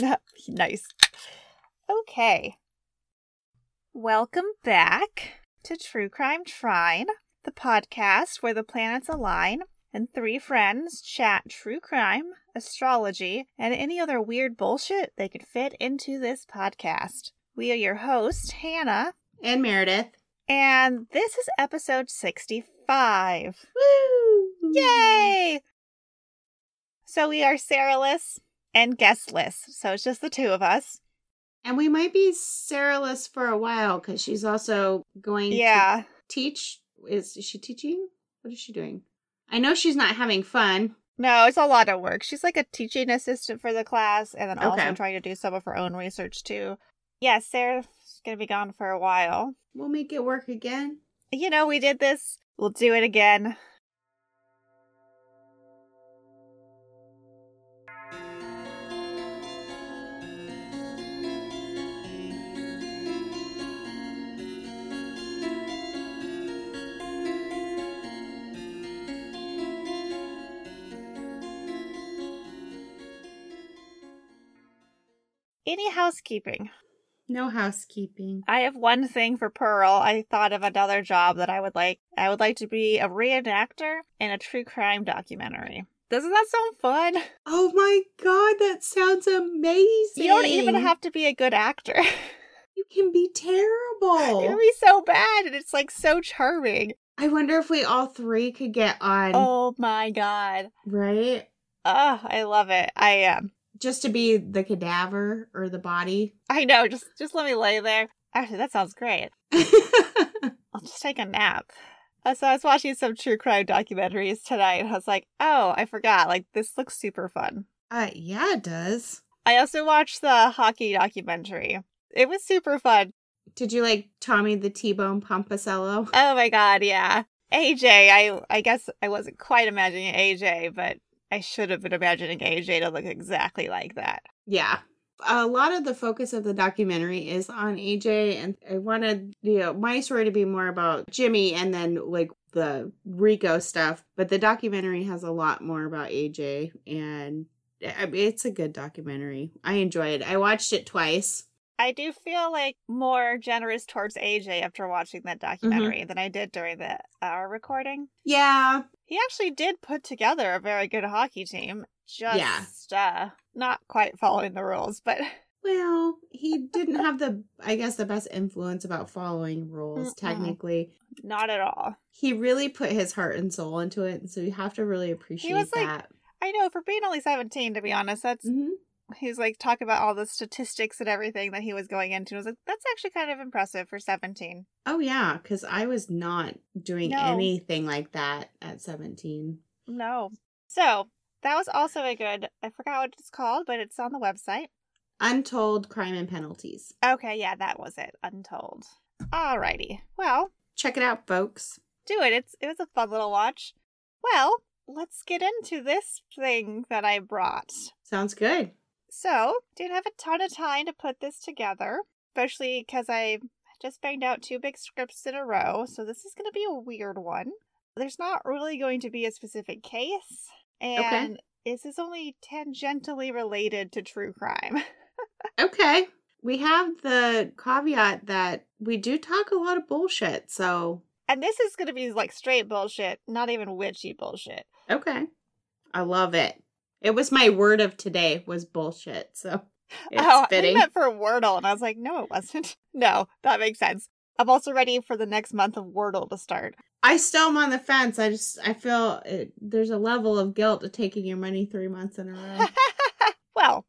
nice. Okay. Welcome back to True Crime Trine, the podcast where the planets align and three friends chat true crime, astrology, and any other weird bullshit they could fit into this podcast. We are your hosts, Hannah, And Meredith. and this is episode 65. Woo! Yay! So we are Sarah-less and guestless, so it's just the two of us. And we might be Sarah-less for a while because she's also going Yeah. to teach. Is, is she teaching? What is she doing? I know she's not having fun. No, it's a lot of work. She's like a teaching assistant for the class and then also trying to do some of her own research too. Yeah, Sarah's going to be gone for a while. We'll make it work again. You know, we did this. We'll do it again. Any housekeeping? No housekeeping. I have one thing for Pearl. I thought of another job that I would like. I would like to be a reenactor in a true crime documentary. Doesn't that sound fun? Oh my god, that sounds amazing. You don't even have to be a good actor. You can be terrible. It would be so bad, and it's like so charming. I wonder if we all three could get on. Oh my god. Right? Oh, I love it. I um Just to be the cadaver or the body. I know, just just let me lay there. Actually, that sounds great. I'll just take a nap. Uh, so I was watching some true crime documentaries tonight, and I was like, oh, I forgot. Like, this looks super fun. uh, yeah, it does. I also watched the hockey documentary. It was super fun. Did you like Tommy the T-Bone Pompacello? Oh my god, yeah. AJ, I I guess I wasn't quite imagining AJ, but I should have been imagining AJ to look exactly like that. Yeah. A lot of the focus of the documentary is on AJ, and I wanted you know my story to be more about Jimmy and then like the Rico stuff. But the documentary has a lot more about AJ, and it's a good documentary. I enjoy it. I watched it twice. I do feel like more generous towards AJ after watching that documentary than I did during the our recording. Yeah, He actually did put together a very good hockey team. Just uh not quite following the rules, but Well, he didn't have the, I guess, the best influence about following rules, Mm-mm. technically. not at all. He really put his heart and soul into it, and so you have to really appreciate was, like, that. I know for being only 17 to be honest, that's hmm he's like talking about all the statistics and everything that he was going into. I was like, that's actually kind of impressive for 17. Oh, yeah, because I was not doing No. anything like that at 17. No. So that was also a good I forgot what it's called, but it's on the website. Untold Crime and Penalties. Okay, yeah, that was it. Untold. Alrighty. Well, Check it out, folks. do it. It's it was a fun little watch. Well, let's get into this thing that I brought. Sounds good. So, didn't have a ton of time to put this together, especially because I just banged out two big scripts in a row. So this is going to be a weird one. There's not really going to be a specific case, and this is only tangentially related to true crime. Okay. We have the caveat that we do talk a lot of bullshit, so And this is going to be like straight bullshit, not even witchy bullshit. okay. I love it. It was my word of today was bullshit, so it's oh, I fitting. meant for Wordle, and I was like, no, it wasn't. no, that makes sense. I'm also ready for the next month of Wordle to start. I still am on the fence. I just I feel it, there's a level of guilt of taking your money three months in a row. well,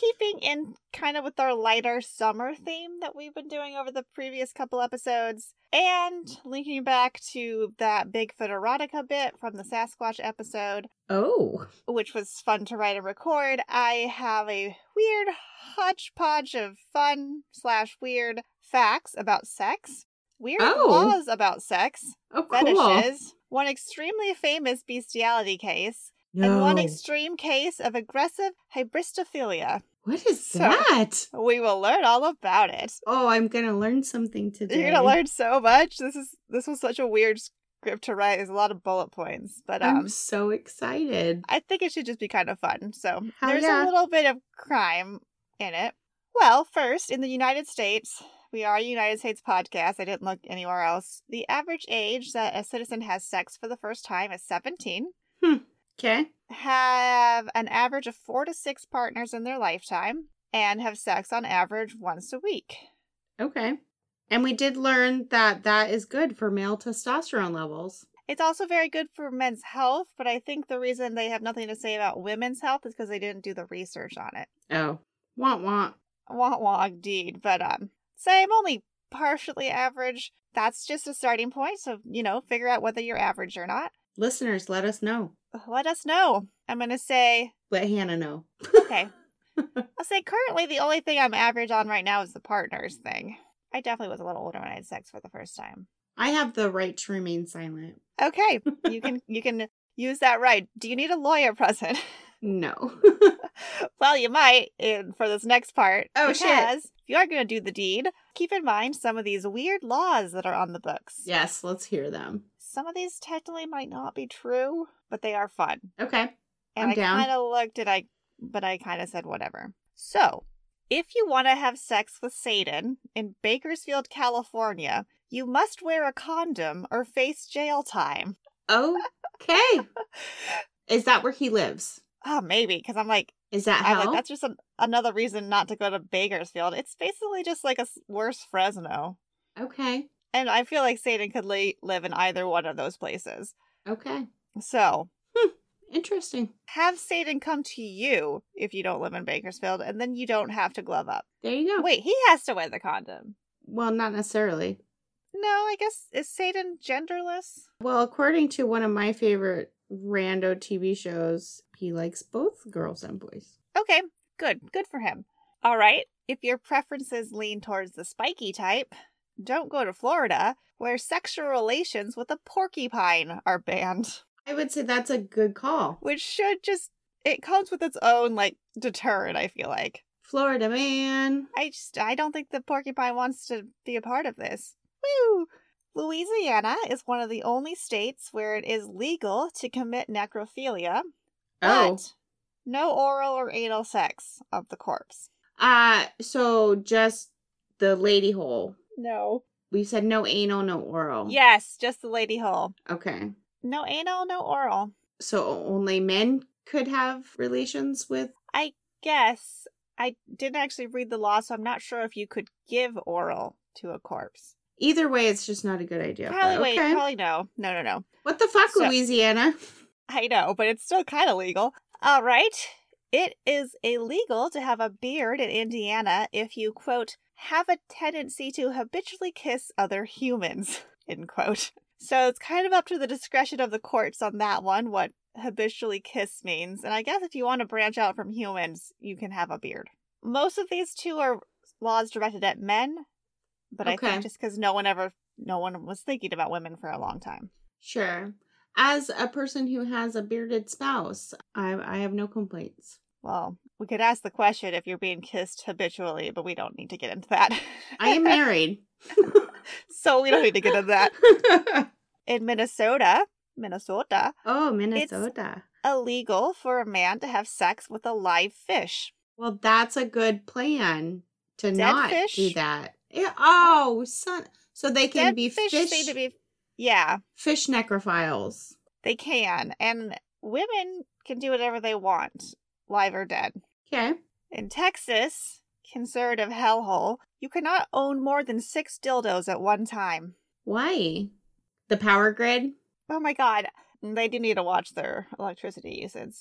keeping in kind of with our lighter summer theme that we've been doing over the previous couple episodes, and linking back to that Bigfoot erotica bit from the Sasquatch episode, oh, which was fun to write and record, I have a weird hodgepodge of fun slash weird facts about sex, weird Oh. laws about sex, oh, cool. fetishes, one extremely famous bestiality case, and one extreme case of aggressive hybristophilia. What is So- that? We will learn all about it. Oh, I'm gonna learn something today. You're gonna learn so much. This is this was such a weird script to write. There's a lot of bullet points, but I'm um, so excited. I think it should just be kind of fun. So there's yeah. a little bit of crime in it. Well, first, in the United States, we are a United States podcast. I didn't look anywhere else. The average age that a citizen has sex for the first time is 17. Hmm. Okay. Have an average of four to six partners in their lifetime and have sex on average once a week. Okay. And we did learn that that is good for male testosterone levels. It's also very good for men's health, but I think the reason they have nothing to say about women's health is because they didn't do the research on it. Oh. Want want. want wah indeed. But um say I'm only partially average. That's just a starting point. So, you know, figure out whether you're average or not. Listeners, let us know. Uh, let us know. I'm gonna say Let Hannah know. okay. I'll say currently the only thing I'm average on right now is the partners thing. I definitely was a little older when I had sex for the first time. I have the right to remain silent. Okay. You can you can use that right. Do you need a lawyer present? No. well, you might in, for this next part. Oh, shit. because if you are going to do the deed, keep in mind some of these weird laws that are on the books. yes, let's hear them. Some of these technically might not be true, but they are fun. Okay. And I'm I kind of looked at I, but I kind of said whatever. So, if you want to have sex with Satan in Bakersfield, California, you must wear a condom or face jail time. Okay. Is that where he lives? Oh, maybe because I'm like, Is that how? like that's just an, another reason not to go to Bakersfield. It's basically just like a worse Fresno. okay. And I feel like Satan could li- live in either one of those places. Okay. So, hmm. Interesting. have Satan come to you if you don't live in Bakersfield, and then you don't have to glove up. There you go. Wait, he has to wear the condom. Well, not necessarily. No, I guess is Satan genderless? Well, according to one of my favorite rando TV shows, he likes both girls and boys. Okay, good. Good for him. All right. If your preferences lean towards the spiky type, don't go to Florida, where sexual relations with a porcupine are banned. I would say that's a good call. Which should just it comes with its own like deterrent, I feel like. Florida man. I just I don't think the porcupine wants to be a part of this. Woo! Louisiana is one of the only states where it is legal to commit necrophilia, Oh. but no oral or anal sex of the corpse. Uh so just the lady hole. No. We said no anal, no oral. Yes, just the lady hole. Okay. No anal, no oral. So only men could have relations with I guess I didn't actually read the law, so I'm not sure if you could give oral to a corpse. either way it's just not a good idea. Probably wait, okay. probably no. No, no, no. What the fuck, So- Louisiana? I know, but it's still kind of legal. All right. It is illegal to have a beard in Indiana if you, quote, have a tendency to habitually kiss other humans, end quote. So it's kind of up to the discretion of the courts on that one, what habitually kiss means. And I guess if you want to branch out from humans, you can have a beard. Most of these two are laws directed at men, but I think just because no one ever, no one was thinking about women for a long time. Sure. As a person who has a bearded spouse, I I have no complaints. Well, we could ask the question if you're being kissed habitually, but we don't need to get into that. I am married. so we don't need to get into that. In Minnesota, Minnesota, oh, Minnesota. illegal for a man to have sex with a live fish. Well, that's a good plan to Dead not fish? do that. Yeah, oh, son. So they can Dead be fish, fish to be yeah, fish necrophiles. they can. And women can do whatever they want, live or dead. Okay. In Texas, conservative hellhole, you cannot own more than six dildos at one time. Why? The power grid? Oh my god. They do need to watch their electricity usage.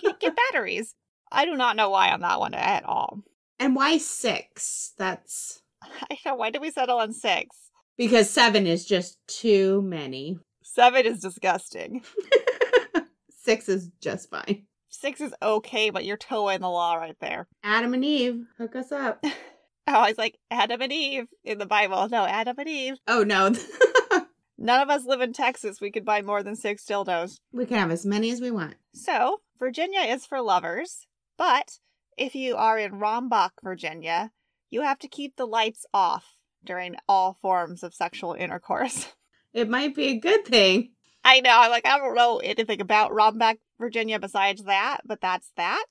Get, get batteries. I do not know why on that one at all. And why six? That's I know. Why did we settle on six? because seven is just too many. Seven is disgusting. six is just fine. Six is okay, but you're toeing the law right there. Adam and Eve, hook us up. Oh, I was like, Adam and Eve in the Bible. No, Adam and Eve. Oh no. None of us live in Texas. We could buy more than six dildos. we can have as many as we want. So, Virginia is for lovers, but if you are in Rombach, Virginia, you have to keep the lights off during all forms of sexual intercourse. it might be a good thing. I know. I'm like, I don't know anything about Romback, Virginia besides that, but that's that.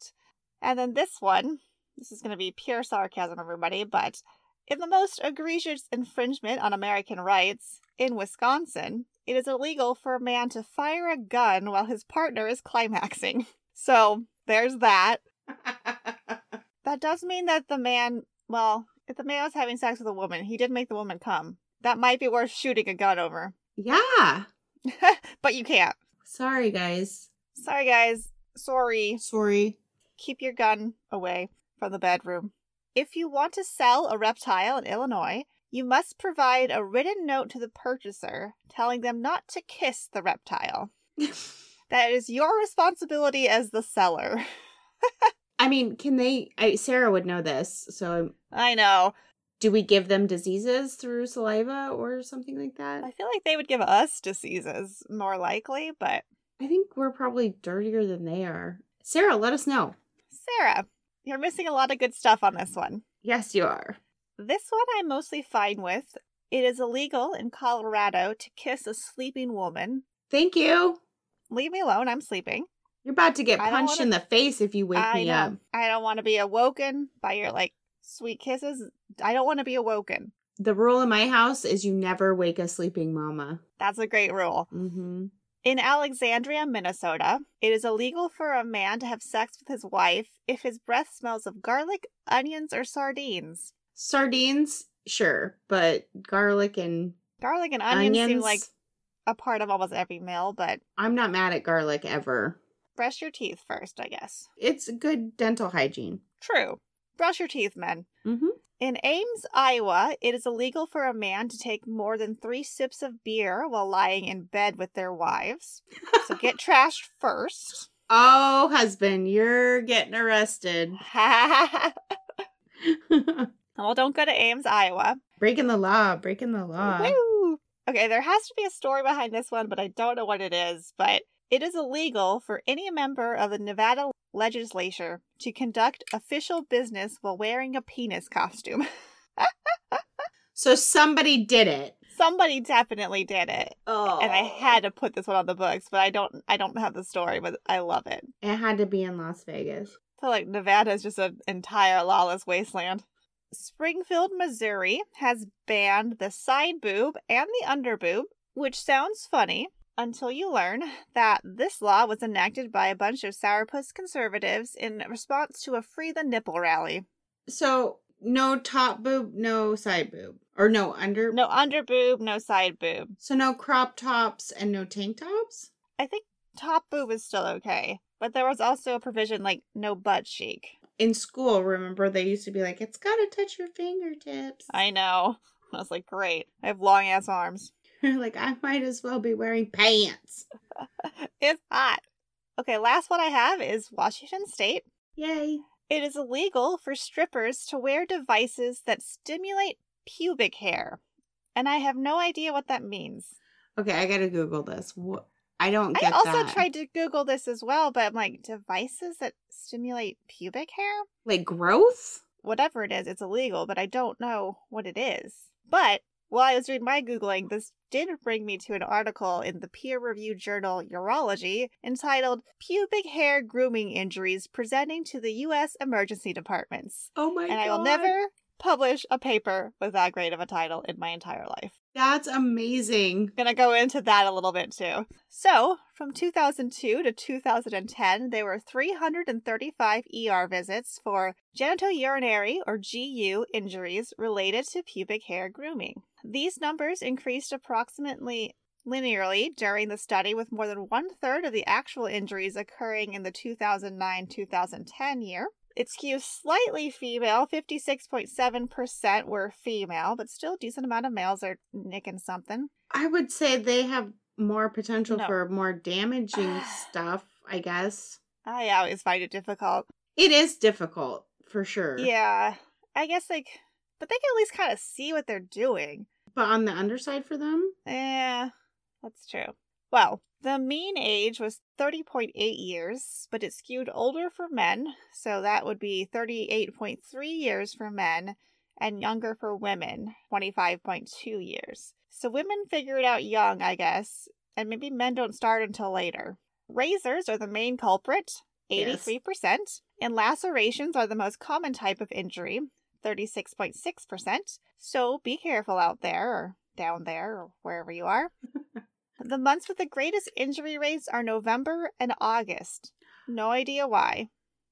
And then this one, this is going to be pure sarcasm, everybody, but in the most egregious infringement on American rights, in Wisconsin, it is illegal for a man to fire a gun while his partner is climaxing. So there's that. That does mean that the man, well, if the man was having sex with a woman, he did make the woman come. That might be worth shooting a gun over. yeah. but you can't. Sorry, guys. Sorry, guys. Sorry. Sorry. Keep your gun away from the bedroom. If you want to sell a reptile in Illinois, you must provide a written note to the purchaser telling them not to kiss the reptile. That is your responsibility as the seller. I mean, can they? I, Sarah would know this. So, I know. Do we give them diseases through saliva or something like that? I feel like they would give us diseases more likely, but I think we're probably dirtier than they are. Sarah, let us know. Sarah, you're missing a lot of good stuff on this one. Yes, you are. This one I'm mostly fine with. It is illegal in Colorado to kiss a sleeping woman. Thank you. Leave me alone, I'm sleeping. You're about to get punched wanna- in the face if you wake I me know. up. I don't want to be awoken by your like sweet kisses. I don't want to be awoken. The rule in my house is you never wake a sleeping mama. That's a great rule. Mm-hmm. In Alexandria, Minnesota, it is illegal for a man to have sex with his wife if his breath smells of garlic, onions, or sardines. Sardines, sure, but garlic and Garlic and onions, onions. seem like a part of almost every meal, but I'm not mad at garlic ever. brush your teeth first, I guess. It's good dental hygiene. True. Brush your teeth, men. Mm-hmm. In Ames, Iowa, it is illegal for a man to take more than three sips of beer while lying in bed with their wives. So get trashed first. Oh, husband, you're getting arrested. well, don't go to Ames, Iowa. breaking the law, breaking the law. Woo! Okay, there has to be a story behind this one, but I don't know what it is. But it is illegal for any member of the Nevada legislature to conduct official business while wearing a penis costume. So somebody did it. Somebody definitely did it. Oh. And I had to put this one on the books, but I don't I don't have the story, but I love it. It had to be in Las Vegas. I feel like Nevada is just an entire lawless wasteland. Springfield, Missouri has banned the side boob and the under boob, which sounds funny until you learn that this law was enacted by a bunch of sourpuss conservatives in response to a free the nipple rally. So no top boob, no side boob, or no under. No under boob, no side boob. So no crop tops and no tank tops. I think top boob is still okay, but there was also a provision like no butt cheek. In school, remember they used to be like, "It's got to touch your fingertips." I know. I was like, great. I have long ass arms. like I might as well be wearing pants. it's hot. Okay, last one I have is Washington State. Yay! It is illegal for strippers to wear devices that stimulate pubic hair. And I have no idea what that means. Okay, I gotta Google this. What? I don't I also that. tried to Google this as well, but I'm like, devices that stimulate pubic hair? like growth. Whatever it is, it's illegal, but I don't know what it is. But while I was doing my Googling, this did bring me to an article in the peer reviewed journal Urology entitled Pubic Hair Grooming Injuries Presenting to the U.S. Emergency Departments. Oh my god. and god! I will never publish a paper with that great of a title in my entire life. That's amazing. Gonna go into that a little bit too. So, from 2002 to 2010, there were 335 ER visits for genitourinary or GU injuries related to pubic hair grooming. These numbers increased approximately linearly during the study, with more than one third of the actual injuries occurring in the 2009 2010 year. It skews slightly female, 56.7% were female, but still a decent amount of males are nicking something. I would say they have more potential No. for more damaging stuff. I guess I always find it difficult. it is difficult for sure. Yeah, I guess like, but they can at least kind of see what they're doing. but on the underside for them, Yeah, that's true. Well, the mean age was 30.8 years, but it skewed older for men, so that would be 38.3 years for men, and younger for women, 25.2 years. So women figure it out young, I guess, and maybe men don't start until later. Razors are the main culprit, 83%, and lacerations are the most common type of injury, 36.6%. So be careful out there or down there or wherever you are. the months with the greatest injury rates are November and August. No idea why.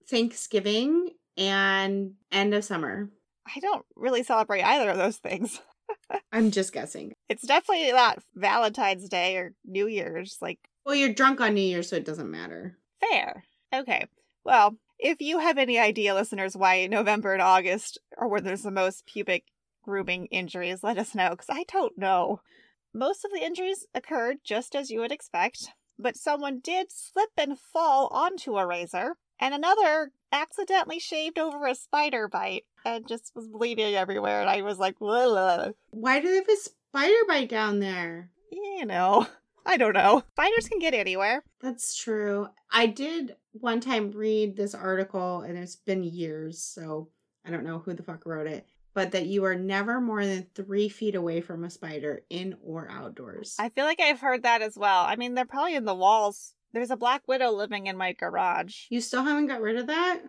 Thanksgiving and end of summer. I don't really celebrate either of those things. I'm just guessing. It's definitely not Valentine's Day or New Year's. Like, Well, you're drunk on New Year's, so it doesn't matter. fair. Okay. Well, if you have any idea, listeners, why November and August are where there's the most pubic grooming injuries, let us know, because I don't know. Most of the injuries occurred just as you would expect, but someone did slip and fall onto a razor, and another accidentally shaved over a spider bite and just was bleeding everywhere. And I was like. Why do they have a spider bite down there? you know, I don't know. Spiders can get anywhere. That's true. I did one time read this article, and it's been years, so I don't know who the fuck wrote it, but that you are never more than three feet away from a spider in or outdoors. I feel like I've heard that as well. I mean, they're probably in the walls. There's a black widow living in my garage. you still haven't got rid of that?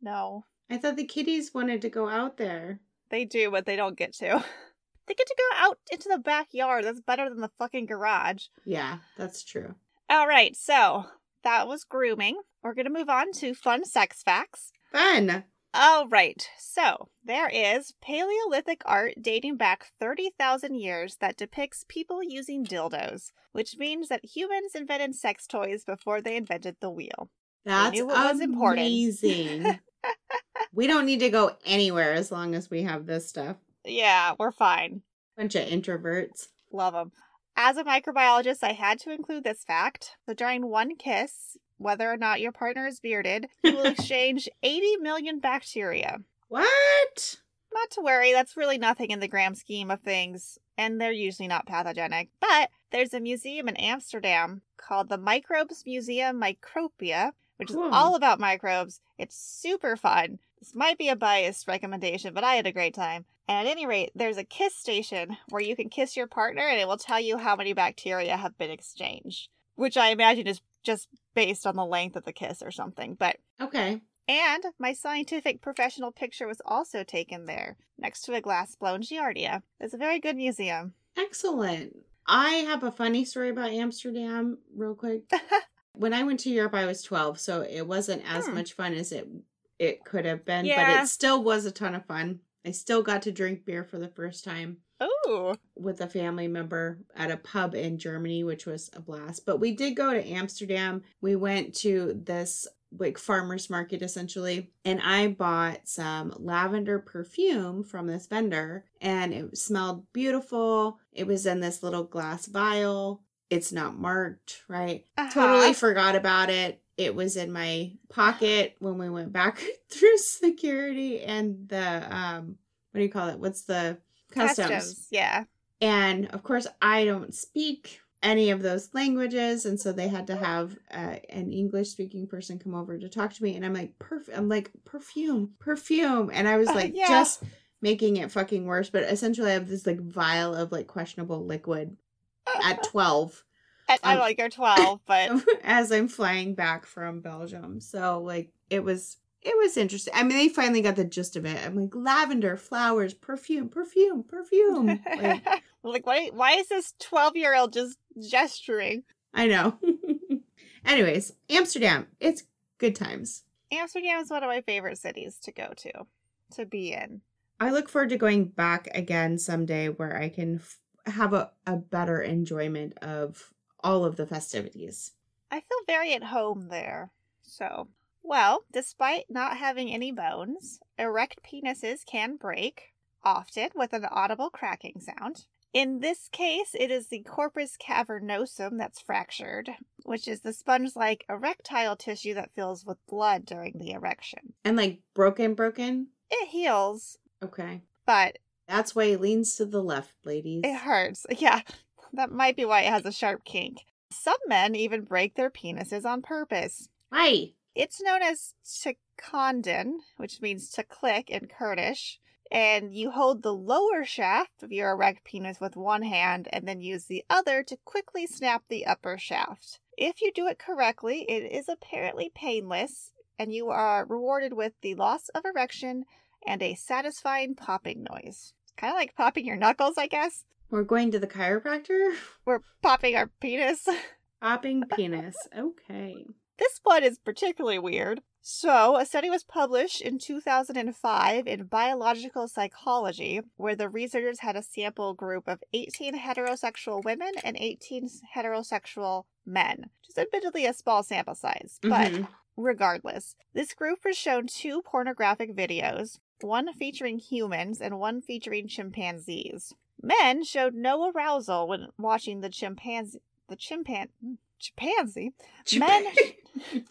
No, I thought the kitties wanted to go out there. they do, but they don't get to. They get to go out into the backyard. That's better than the fucking garage. Yeah, that's true. All right, so that was grooming. We're going to move on to fun sex facts. Fun. All right, so there is Paleolithic art dating back 30,000 years that depicts people using dildos, which means that humans invented sex toys before they invented the wheel. That's knew what was important. amazing. we don't need to go anywhere as long as we have this stuff. Yeah, we're fine. Bunch of introverts. Love them. As a microbiologist, I had to include this fact. So during one kiss, whether or not your partner is bearded, you will exchange 80 million bacteria. What? Not to worry, that's really nothing in the grand scheme of things, and they're usually not pathogenic. But there's a museum in Amsterdam called the Microbes Museum Micropia, which Cool. is all about microbes. It's super fun. This might be a biased recommendation, but I had a great time. And at any rate, there's a kiss station where you can kiss your partner and it will tell you how many bacteria have been exchanged, which I imagine is just based on the length of the kiss or something. But Okay. and my scientific professional picture was also taken there, next to a glass blown giardia. It's a very good museum. Excellent. I have a funny story about Amsterdam, real quick. when I went to Europe, I was 12, so it wasn't as Hmm. much fun as it it could have been, but it still was a ton of fun. I still got to drink beer for the first time Oh. with a family member at a pub in Germany, which was a blast. But we did go to Amsterdam. We went to this like farmers market essentially, and I bought some lavender perfume from this vendor, and it smelled beautiful. It was in this little glass vial. It's not marked, right? Uh-huh. Totally forgot about it. It was in my pocket when we went back through security and the um what do you call it? What's the customs? Yeah. And of course, I don't speak any of those languages, and so they had to have uh, an English speaking person come over to talk to me. And I'm like, perf- I'm like perfume, perfume, and I was Uh, like yeah. just making it fucking worse. But essentially, I have this like vial of like questionable liquid at 12 And I Um, like you're 12, but as I'm flying back from Belgium. So like it was it was interesting. I mean, they finally got the gist of it. I'm like lavender, flowers, perfume, perfume, perfume. Like, like why why is this 12-year-old just gesturing? I know. Anyways, Amsterdam. It's good times. Amsterdam is one of my favorite cities to go to, to be in. I look forward to going back again someday where I can f- have a, a better enjoyment of all of the festivities. I feel very at home there. So, well, despite not having any bones, erect penises can break, often with an audible cracking sound. In this case, it is the corpus cavernosum that's fractured, which is the sponge like erectile tissue that fills with blood during the erection. And like broken, broken. It heals, Okay. but That's why it leans to the left, ladies. it hurts. Yeah, that might be why it has a sharp kink. Some men even break their penises on purpose. Hi. It's known as Chikondin, which means to click in Kurdish. and you hold the lower shaft of your erect penis with one hand and then use the other to quickly snap the upper shaft. If you do it correctly, it is apparently painless, and you are rewarded with the loss of erection and a satisfying popping noise. Kind of like popping your knuckles, I guess. We're going to the chiropractor? We're popping our penis. Popping penis. Okay. This one is particularly weird. So, a study was published in 2005 in Biological Psychology, where the researchers had a sample group of 18 heterosexual women and 18 heterosexual men, which is admittedly a small sample size. But Mhm. regardless, this group was shown two pornographic videos, one featuring humans and one featuring chimpanzees. Men showed no arousal when watching the chimpanzee. The chimpan chimpanzee Men-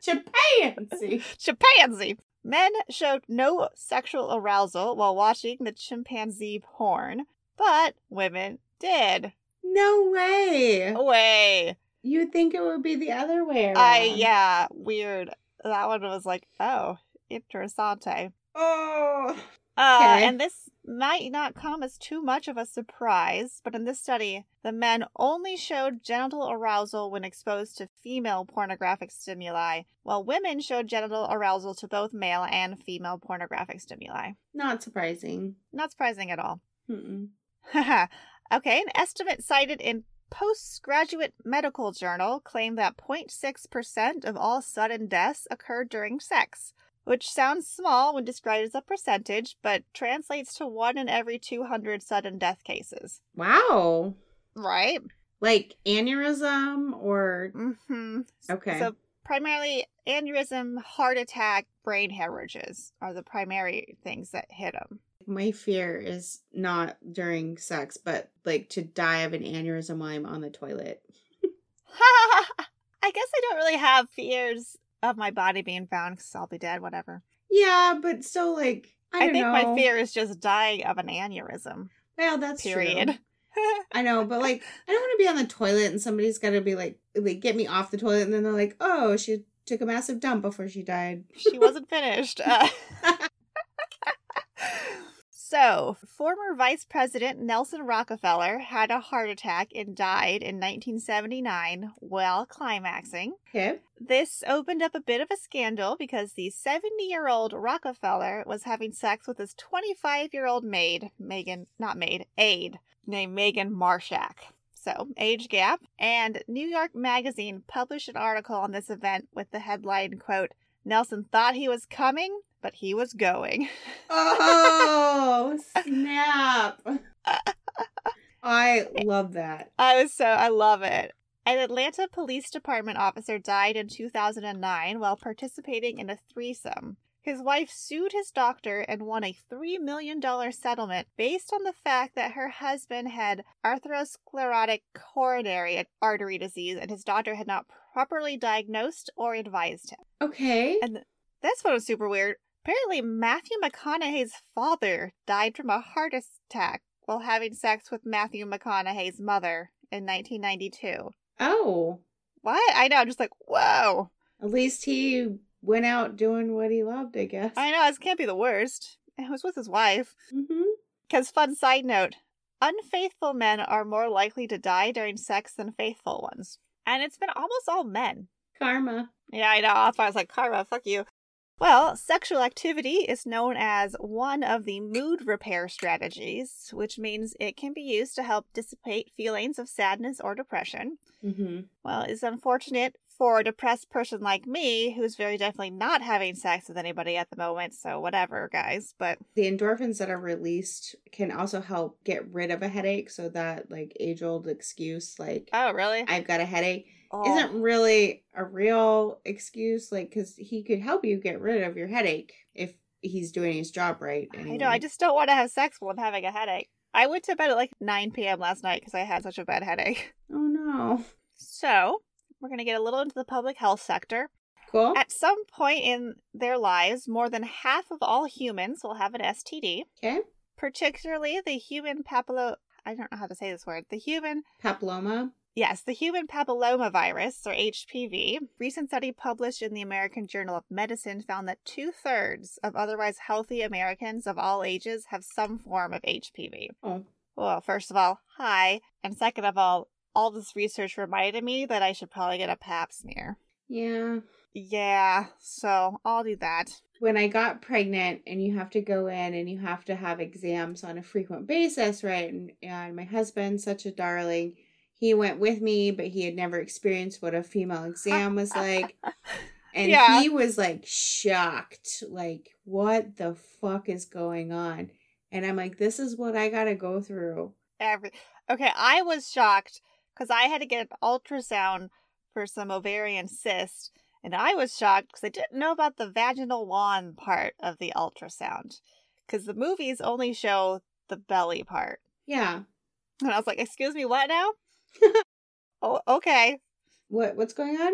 Chimpanzee. chimpanzee. Men showed no sexual arousal while watching the chimpanzee porn, but women did. No way. Way. You'd think it would be the other way around. I yeah, weird. That one was like, oh, interessante. Oh. Uh, Okay. and this might not come as too much of a surprise, but in this study, the men only showed genital arousal when exposed to female pornographic stimuli, while women showed genital arousal to both male and female pornographic stimuli. Not surprising. Not surprising at all. Okay, an estimate cited in Postgraduate Medical Journal claimed that 0.6% of all sudden deaths occurred during sex, which sounds small when described as a percentage, but translates to 1 in every 200 sudden death cases. Wow. Right? Like aneurysm or Mm-hmm. okay. So, primarily aneurysm, heart attack, brain hemorrhages are the primary things that hit them. My fear is not during sex, but like to die of an aneurysm while I'm on the toilet. I guess I don't really have fears of my body being found because I'll be dead, whatever. Yeah, but so like I, I, think know. my fear is just dying of an aneurysm. Well, that's Period. true. I know, but like I don't want to be on the toilet and somebody's got to be like, like get me off the toilet, and then they're like, oh, she took a massive dump before she died. she wasn't finished. Uh, so, former Vice President Nelson Rockefeller had a heart attack and died in 1979 while climaxing. Okay. This opened up a bit of a scandal because the 70 year old Rockefeller was having sex with his 25 year old maid, Megan, not maid, aide, named Megan Marshak. So, age gap. And New York Magazine published an article on this event with the headline quote, Nelson thought he was coming, but he was going. Oh snap! I love that. I was so, I love it. An Atlanta Police Department officer died in 2009 while participating in a threesome. His wife sued his doctor and won a $3 million settlement based on the fact that her husband had atherosclerotic coronary artery disease and his doctor had not properly diagnosed or advised him. Okay. And this one was super weird. Apparently, Matthew McConaughey's father died from a heart attack while having sex with Matthew McConaughey's mother in 1992. Oh, What? I know. I'm just like, whoa. at least he went out doing what he loved. I guess. I know. This can't be the worst. It was with his wife. Mm-hmm. Because, fun side note unfaithful men are more likely to die during sex than faithful ones. And it's been almost all men. Karma. Yeah, I know. That's why I was like, karma, fuck you. Well, sexual activity is known as one of the mood repair strategies, which means it can be used to help dissipate feelings of sadness or depression. Mm-hmm. Well, it's unfortunate for a depressed person like me, who's very definitely not having sex with anybody at the moment, so whatever, guys. But The endorphins that are released can also help get rid of a headache. So that like age old excuse, like oh, really? I've got a headache, Oh. isn't really a real excuse. Like because he could help you get rid of your headache if he's doing his job right. I know, I just don't want to have sex while I'm having a headache. I went to bed at like 9 p.m. last night because I had such a bad headache. Oh no. So, we're going to get a little into the public health sector. Cool. At some point in their lives, more than half of all humans will have an STD, Okay. particularly the human papillo. I don't know how to say this word. The human Papilloma. Yes, the human papillomavirus, or HPV, recent study published in the American Journal of Medicine found that two thirds of otherwise healthy Americans of all ages have some form of HPV. Oh. Well, first of all, hi. And second of all, all this research reminded me that I should probably get a pap smear. Yeah. Yeah, so I'll do that. When I got pregnant and you have to go in and you have to have exams on a frequent basis, right? And, and my husband, such a darling. He went with me, but he had never experienced what a female exam was like. And Yeah. he was like shocked. Like, what the fuck is going on? And I'm like, this is what I gotta go through. Every Okay, I was shocked because I had to get an ultrasound for some ovarian cyst, and I was shocked because I didn't know about the vaginal wand part of the ultrasound. Because the movies only show the belly part. Yeah. And I was like, excuse me, what now? oh, okay. What what's going on?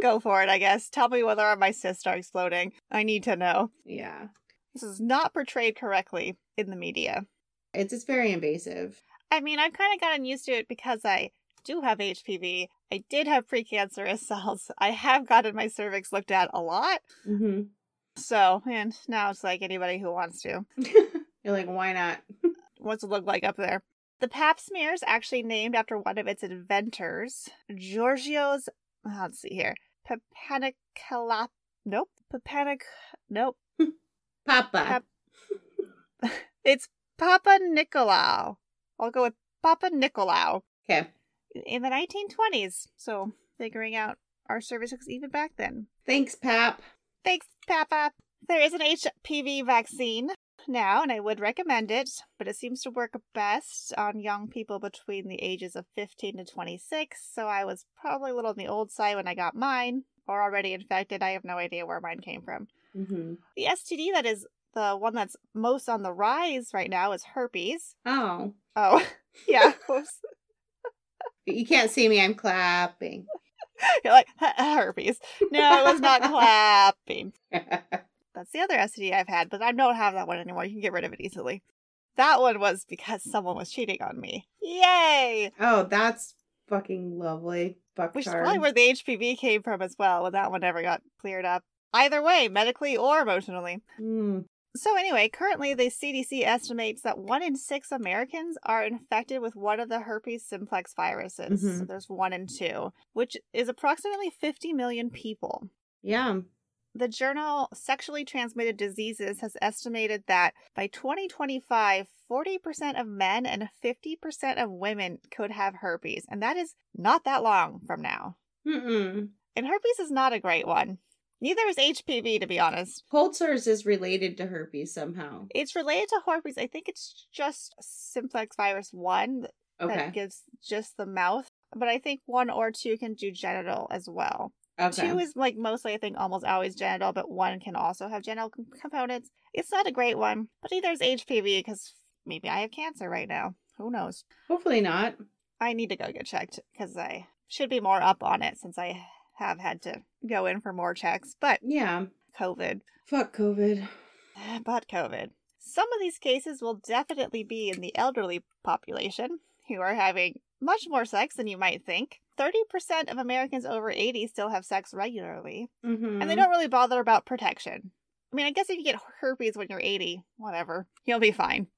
Go for it, I guess. Tell me whether my cysts are exploding. I need to know. Yeah. This is not portrayed correctly in the media. It's it's very invasive. I mean, I've kind of gotten used to it because I do have HPV. I did have precancerous cells. I have gotten my cervix looked at a lot. Mm-hmm. So, and now it's like anybody who wants to. You're like, why not? What's it look like up there? The pap smear is actually named after one of its inventors, Giorgio's. Let's see here. Papanicala. Nope. Papanic. Nope. Papa. Pap- It's Papa Nicolau. I'll go with Papa Nicolau. okay. In the 1920s. So figuring out our services even back then. Thanks, Pap. Thanks, Papa. There is an HPV vaccine now, and I would recommend it, but it seems to work best on young people between the ages of 15 to 26. So I was probably a little on the old side when I got mine, or already infected. I have no idea where mine came from. Mm-hmm. The STD that is the one that's most on the rise right now is herpes. Oh. Oh, yeah. You can't see me. I'm clapping. You're like, herpes. No, it was not clapping. That's the other STD I've had, but I don't have that one anymore. You can get rid of it easily. That one was because someone was cheating on me. Yay! oh, that's fucking lovely. Fuck Which is probably where the HPV came from as well, when that one never got cleared up. Either way, medically or emotionally. Mm. So, anyway, currently the CDC estimates that one in six Americans are infected with one of the herpes simplex viruses. Mhm. So, there's one in two, which is approximately 50 million people. Yeah. The journal Sexually Transmitted Diseases has estimated that by 2025, 40% of men and 50% of women could have herpes, and that is not that long from now. Mm-mm. And herpes is not a great one. Neither is HPV, to be honest. Cold sores is related to herpes somehow. It's related to herpes. I think it's just simplex virus 1 Okay. that gives just the mouth, but I think 1 or 2 can do genital as well. Okay. Two is like mostly, I think, almost always genital, but one can also have genital com- components. It's not a great one, but either is HPV because maybe I have cancer right now. Who knows? Hopefully not. I need to go get checked because I should be more up on it since I have had to go in for more checks. But Yeah. COVID, Fuck COVID. but COVID. Some of these cases will definitely be in the elderly population who are having much more sex than you might think. 30% of Americans over 80 still have sex regularly. Mm-hmm. And they don't really bother about protection. I mean, I guess if you get herpes when you're 80, whatever, you'll be fine.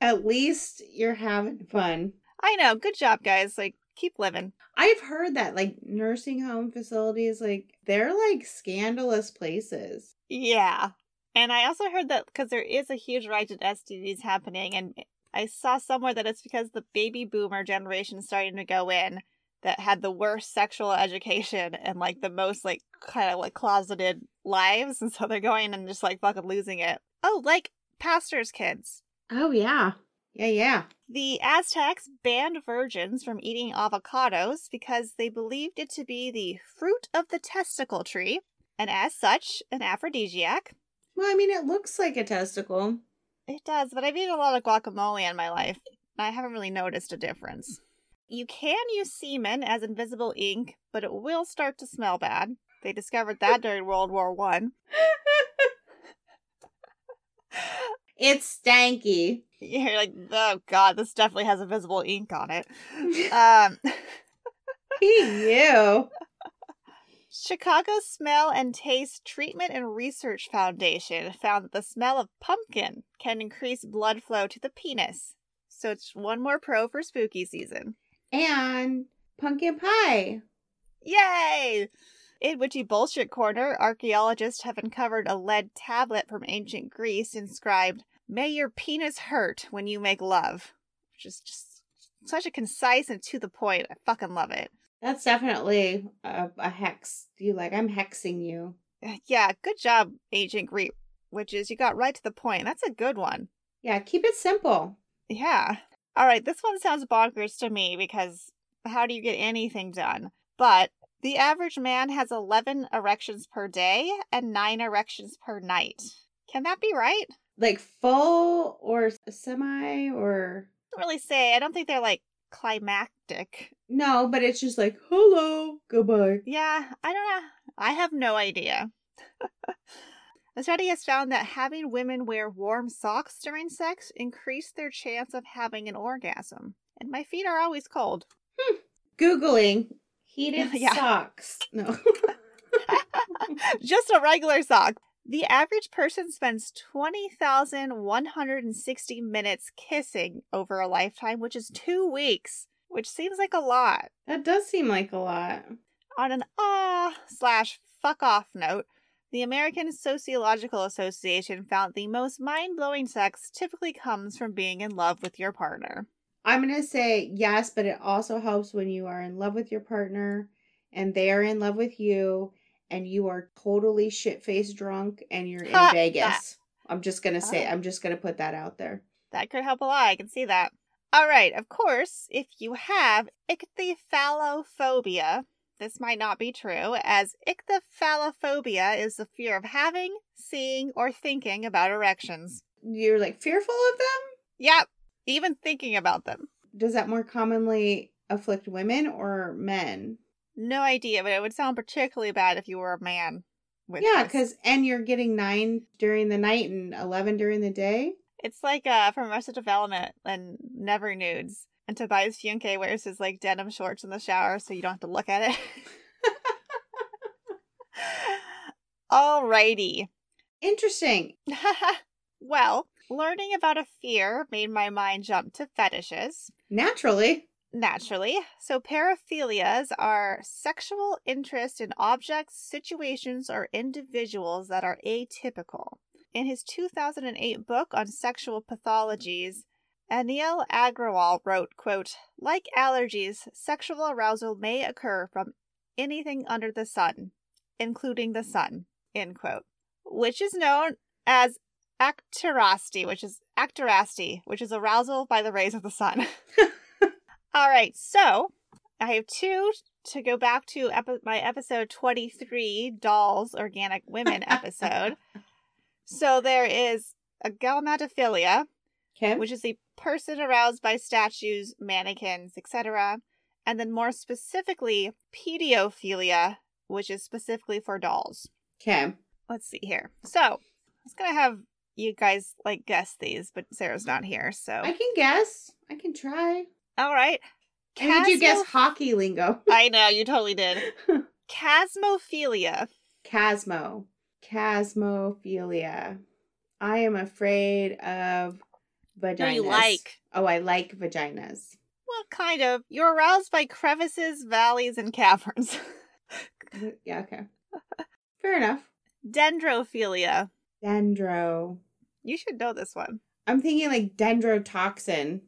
At least you're having fun. I know. Good job, guys. Like, keep living. I've heard that like nursing home facilities, like they're like scandalous places. Yeah. And I also heard that because there is a huge rise in STDs happening, and I saw somewhere that it's because the baby boomer generation is starting to go in that had the worst sexual education and like the most like kind of like closeted lives, and so they're going and just like fucking losing it. Oh, like pastors' kids. Oh yeah. Yeah, yeah. The Aztecs banned virgins from eating avocados because they believed it to be the fruit of the testicle tree, and as such, an aphrodisiac. Well, I mean it looks like a testicle. It does, but I've eaten a lot of guacamole in my life. and I haven't really noticed a difference. You can use semen as invisible ink, but it will start to smell bad. They discovered that during World War One. It's stanky. You're like, oh god, this definitely has invisible ink on it. um, Ew. Chicago Smell and Taste Treatment and Research Foundation found that the smell of pumpkin can increase blood flow to the penis. So it's one more pro for spooky season. And pumpkin pie. Yay! In Witchy Bullshit Corner, archaeologists have uncovered a lead tablet from ancient Greece inscribed, May your penis hurt when you make love. Which is just such a concise and to the point. I fucking love it. That's definitely a, a hex. You like, I'm hexing you. Uh, yeah, good job, ancient which is You got right to the point. That's a good one. Yeah, keep it simple. Yeah. All right, this one sounds bonkers to me because how do you get anything done? But the average man has 11 erections per day and 9 erections per night. Can that be right? Like full or semi or. I don't really say. I don't think they're like climactic. No, but it's just like, hello, goodbye. Yeah, I don't know. I have no idea. A study has found that having women wear warm socks during sex increase their chance of having an orgasm. And my feet are always cold. Hmm. Googling heated Yeah. socks. No. Just a regular sock. The average person spends 20,160 minutes kissing over a lifetime, which is two weeks, which seems like a lot. that does seem like a lot. On an ah slash fuck off note, the American Sociological Association found the most mind blowing sex typically comes from being in love with your partner. I'm going to say yes, but it also helps when you are in love with your partner and they are in love with you and you are totally shit faced drunk and you're in Vegas. I'm just to say, Oh. I'm just to put that out there. That could help a lot. I can see that. All right. Of course, if you have ichthyophilia, this might not be true, as ichthyophilia is the fear of having, seeing, or thinking about erections. You're like fearful of them? Yep. Even thinking about them. Does that more commonly afflict women or men? No idea, but it would sound particularly bad if you were a man. With Yeah, because and you're getting nine during the night and eleven during the day. It's like uh from Arrested Development and Never Nudes. And Tobias Funke wears his like denim shorts in the shower so you don't have to look at it. Alrighty. Interesting. well, learning about a fear made my mind jump to fetishes. Naturally. Naturally. So, paraphilias are sexual interest in objects, situations, or individuals that are atypical. In his 2008 book on sexual pathologies, Anil Agrawal wrote, quote, Like allergies, sexual arousal may occur from anything under the sun, including the sun, end quote, which is known as actirasty, which is actirasty, which is arousal by the rays of the sun. All right, so I have two to go back to epi- my episode 23, Dolls, Organic Women episode. so there is a galmatophilia, Okay. which is the person aroused by statues, mannequins, etc. And then more specifically, pediophilia, which is specifically for dolls. Okay. Let's see here. So I was gonna have you guys like guess these, but Sarah's not here, so I can guess. I can try. All right. I need you guess hockey lingo. I know you totally did. Chasmophilia. Casmo. Casmophilia. I am afraid of vaginas. No, you like. Oh, I like vaginas. Well, kind of. You're aroused by crevices, valleys, and caverns. Uh, yeah, okay. Fair enough. Dendrophilia. Dendro. You should know this one. I'm thinking like dendrotoxin.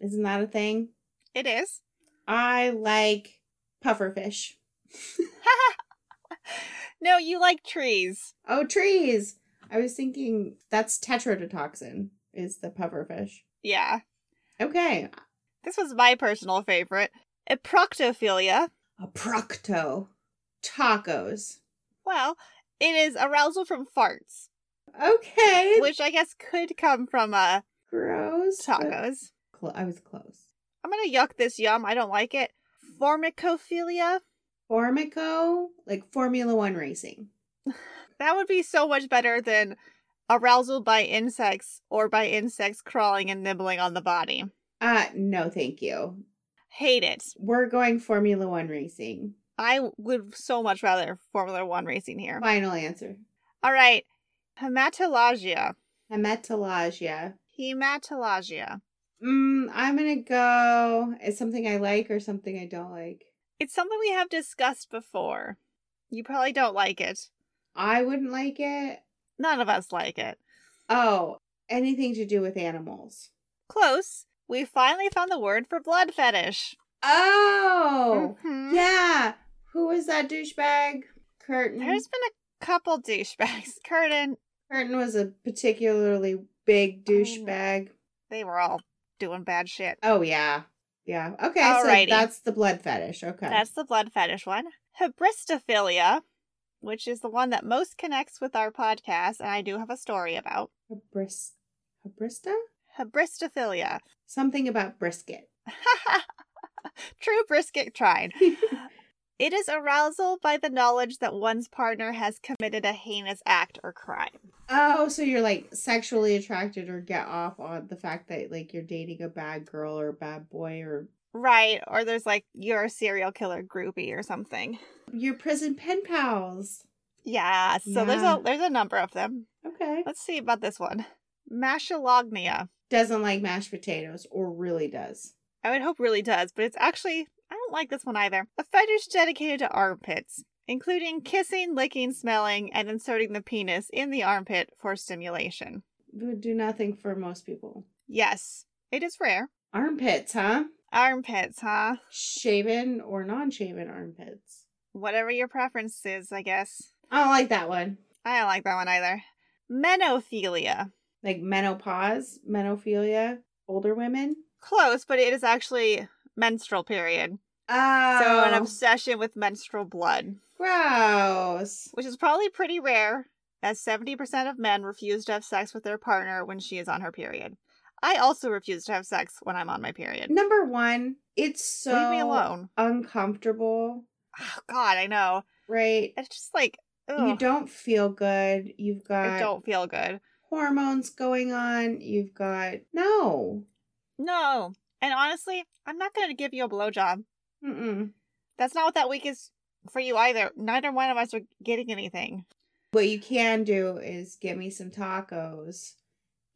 Isn't that a thing? It is. I like pufferfish. no, you like trees. Oh, trees. I was thinking that's tetrodotoxin is the pufferfish. Yeah. Okay. This was my personal favorite. Eproctophilia. A procto. Tacos. Well, it is arousal from farts, Okay. which I guess could come from uh Gross. tacos. Cl- I was close. I'm gonna yuck this yum. I don't like it. Formicophilia. Formico, like Formula One racing. That would be so much better than arousal by insects or by insects crawling and nibbling on the body. Uh, no, thank you. Hate it. We're going Formula One racing. I would so much rather Formula One racing here. Final answer. All right. Hematolagnia. Hematolagnia. Hematolagnia. Mm, I'm gonna go. It's something I like or something I don't like. It's something we have discussed before. You probably don't like it. I wouldn't like it. None of us like it. Oh, anything to do with animals. Close. We finally found the word for blood fetish. Oh, Mhm. yeah. Who was that douchebag? Curtin. There's been a couple douchebags. Curtin, Curtin was a particularly big douchebag. they were all doing bad shit. Oh yeah, yeah. Okay, Alrighty. so that's the blood fetish. Okay, That's the blood fetish one. Hybristophilia, which is the one that most connects with our podcast, and I do have a story about. Hybris- Hybrista. Hybristophilia. Something about brisket. True brisket tried. It is arousal by the knowledge that one's partner has committed a heinous act or crime. Oh, so you're like sexually attracted or get off on the fact that like you're dating a bad girl or a bad boy or Right, or there's like you're a serial killer groupie or something. your prison pen pals. Yeah, so there's a there's a number of them. Okay. Let's see about this one. Maschalagnia. Doesn't like mashed potatoes or really does. I would hope really does, but it's actually I don't like this one either. A fetish dedicated to armpits, including kissing, licking, smelling, and inserting the penis in the armpit for stimulation. Would do nothing for most people. Yes, it is rare. Armpits, huh? Armpits, huh? Shaven or non-shaven armpits. Whatever your preference is, I guess. I don't like that one. I don't like that one either. Menophilia. Like menopause, menophilia, older women. Close, but it is actually menstrual period. Oh, So an oh. obsession with menstrual blood, gross. which is probably pretty rare, as 70% of men refuse to have sex with their partner when she is on her period. I also refuse to have sex when I'm on my period. Number one, it's so Leave me alone. uncomfortable, Oh, God, I know. right? It's just like, You don't feel good. You've got I don't feel good. hormones going on. You've got no. No. And honestly, I'm not going to give you a blowjob. Mm-mm. That's not what that week is for you either. Neither one of us are getting anything. What you can do is get me some tacos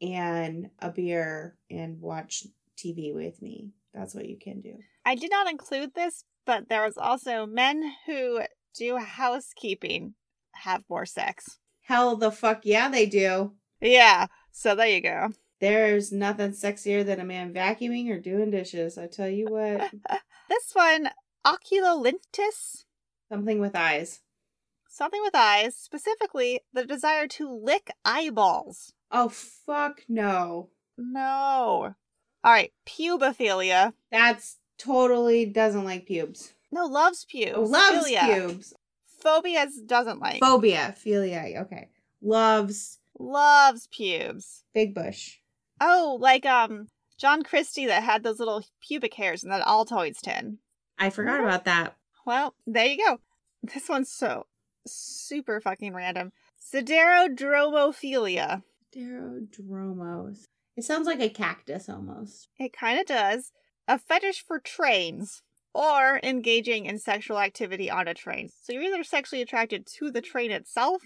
and a beer and watch TV with me. That's what you can do. I did not include this, but there was also men who do housekeeping have more sex. Hell the fuck yeah, they do. Yeah, so there you go. There's nothing sexier than a man vacuuming or doing dishes. I tell you what, This one, oculolinctus, something with eyes. something with eyes, specifically the desire to lick eyeballs. Oh fuck no. No. All right, pubophilia. That's totally doesn't like pubes. No, loves pubes. Oh, loves Philia. pubes. Phobias doesn't like. Phobia, philia. Okay, loves loves pubes. big bush. Oh, like um John Christie that had those little pubic hairs in that Altoids tin. I forgot about that. Well, there you go. This one's so super fucking random. Siderodromophilia. Derodromos. It sounds like a cactus almost. It kind of does. A fetish for trains or engaging in sexual activity on a train. So you're either sexually attracted to the train itself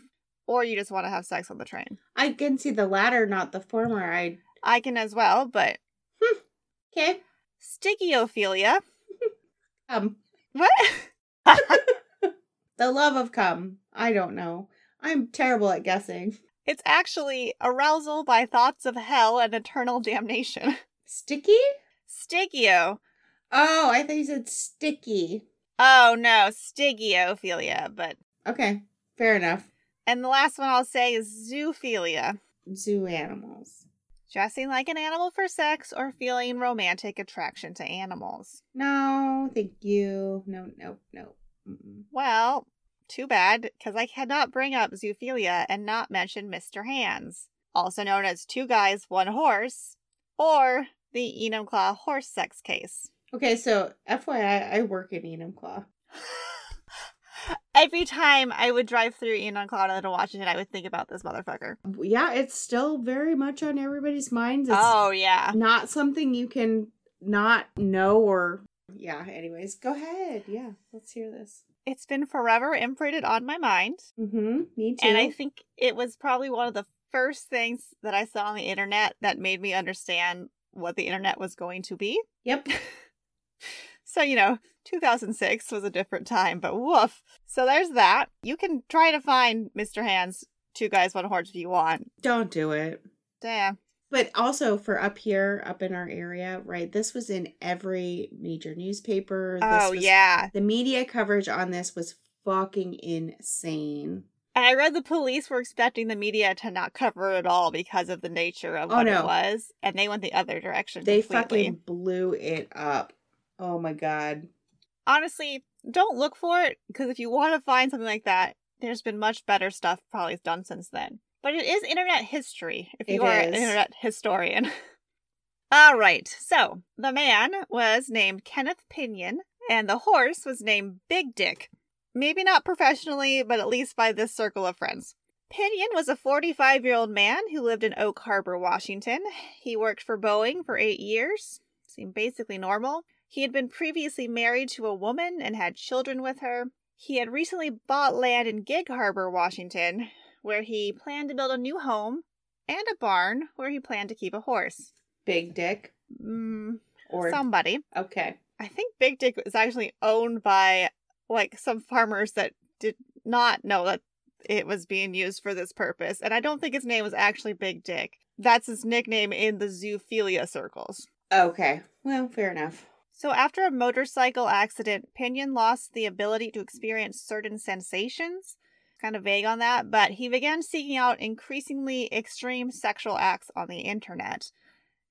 or you just want to have sex on the train. I can see the latter, not the former. I I can as well, but okay. stygiophilia. Um, What? the love of cum. I don't know. I'm terrible at guessing. It's actually arousal by thoughts of hell and eternal damnation. Sticky? Stigio. Oh, I thought you said sticky. Oh no, stygiophilia. But Okay, fair enough. and the last one I'll say is zoophilia. Zoo animals. Dressing like an animal for sex or feeling romantic attraction to animals. No, thank you. No, no, no. Mm-mm. Well, too bad, because I cannot bring up zoophilia and not mention Mr. Hands, also known as Two Guys, One Horse, or the Enumclaw horse sex case. Okay, so FYI, I work in Enumclaw. Every time I would drive through Enumclaw to Washington, I would think about this motherfucker. Yeah, it's still very much on everybody's minds. It's oh, yeah. not something you can not know or Yeah, anyways, go ahead. Yeah, let's hear this. It's been forever imprinted on my mind. Mm-hmm. Me too. And I think it was probably one of the first things that I saw on the internet that made me understand what the internet was going to be. Yep. So, you know, 2006 was a different time, but woof. So there's that. You can try to find Mr. Hands, Two Guys, One Horse if you want. Don't do it. Damn. But also for up here, up in our area, right? This was in every major newspaper. This Oh, was- yeah. The media coverage on this was fucking insane. And I read the police were expecting the media to not cover it all because of the nature of Oh, what no. it was, and they went the other direction. They completely. fucking blew it up. Oh my god. honestly, don't look for it because if you want to find something like that, there's been much better stuff probably done since then. But it is internet history if you It are an internet historian. All right, so the man was named Kenneth Pinyan, and the horse was named Big Dick. Maybe not professionally, but at least by this circle of friends. Pinyan was a 45 year old man who lived in Oak Harbor, Washington. He worked for Boeing for eight years. Seemed basically normal. He had been previously married to a woman and had children with her. He had recently bought land in Gig Harbor, Washington, where he planned to build a new home and a barn where he planned to keep a horse. Big dick. Mm, Or somebody. okay. I think Big Dick was actually owned by like some farmers that did not know that it was being used for this purpose. And I don't think his name was actually Big Dick. That's his nickname in the zoophilia circles. Okay. Well, fair enough. So, after a motorcycle accident, Pinyan lost the ability to experience certain sensations. Kind of vague on that, but he began seeking out increasingly extreme sexual acts on the internet.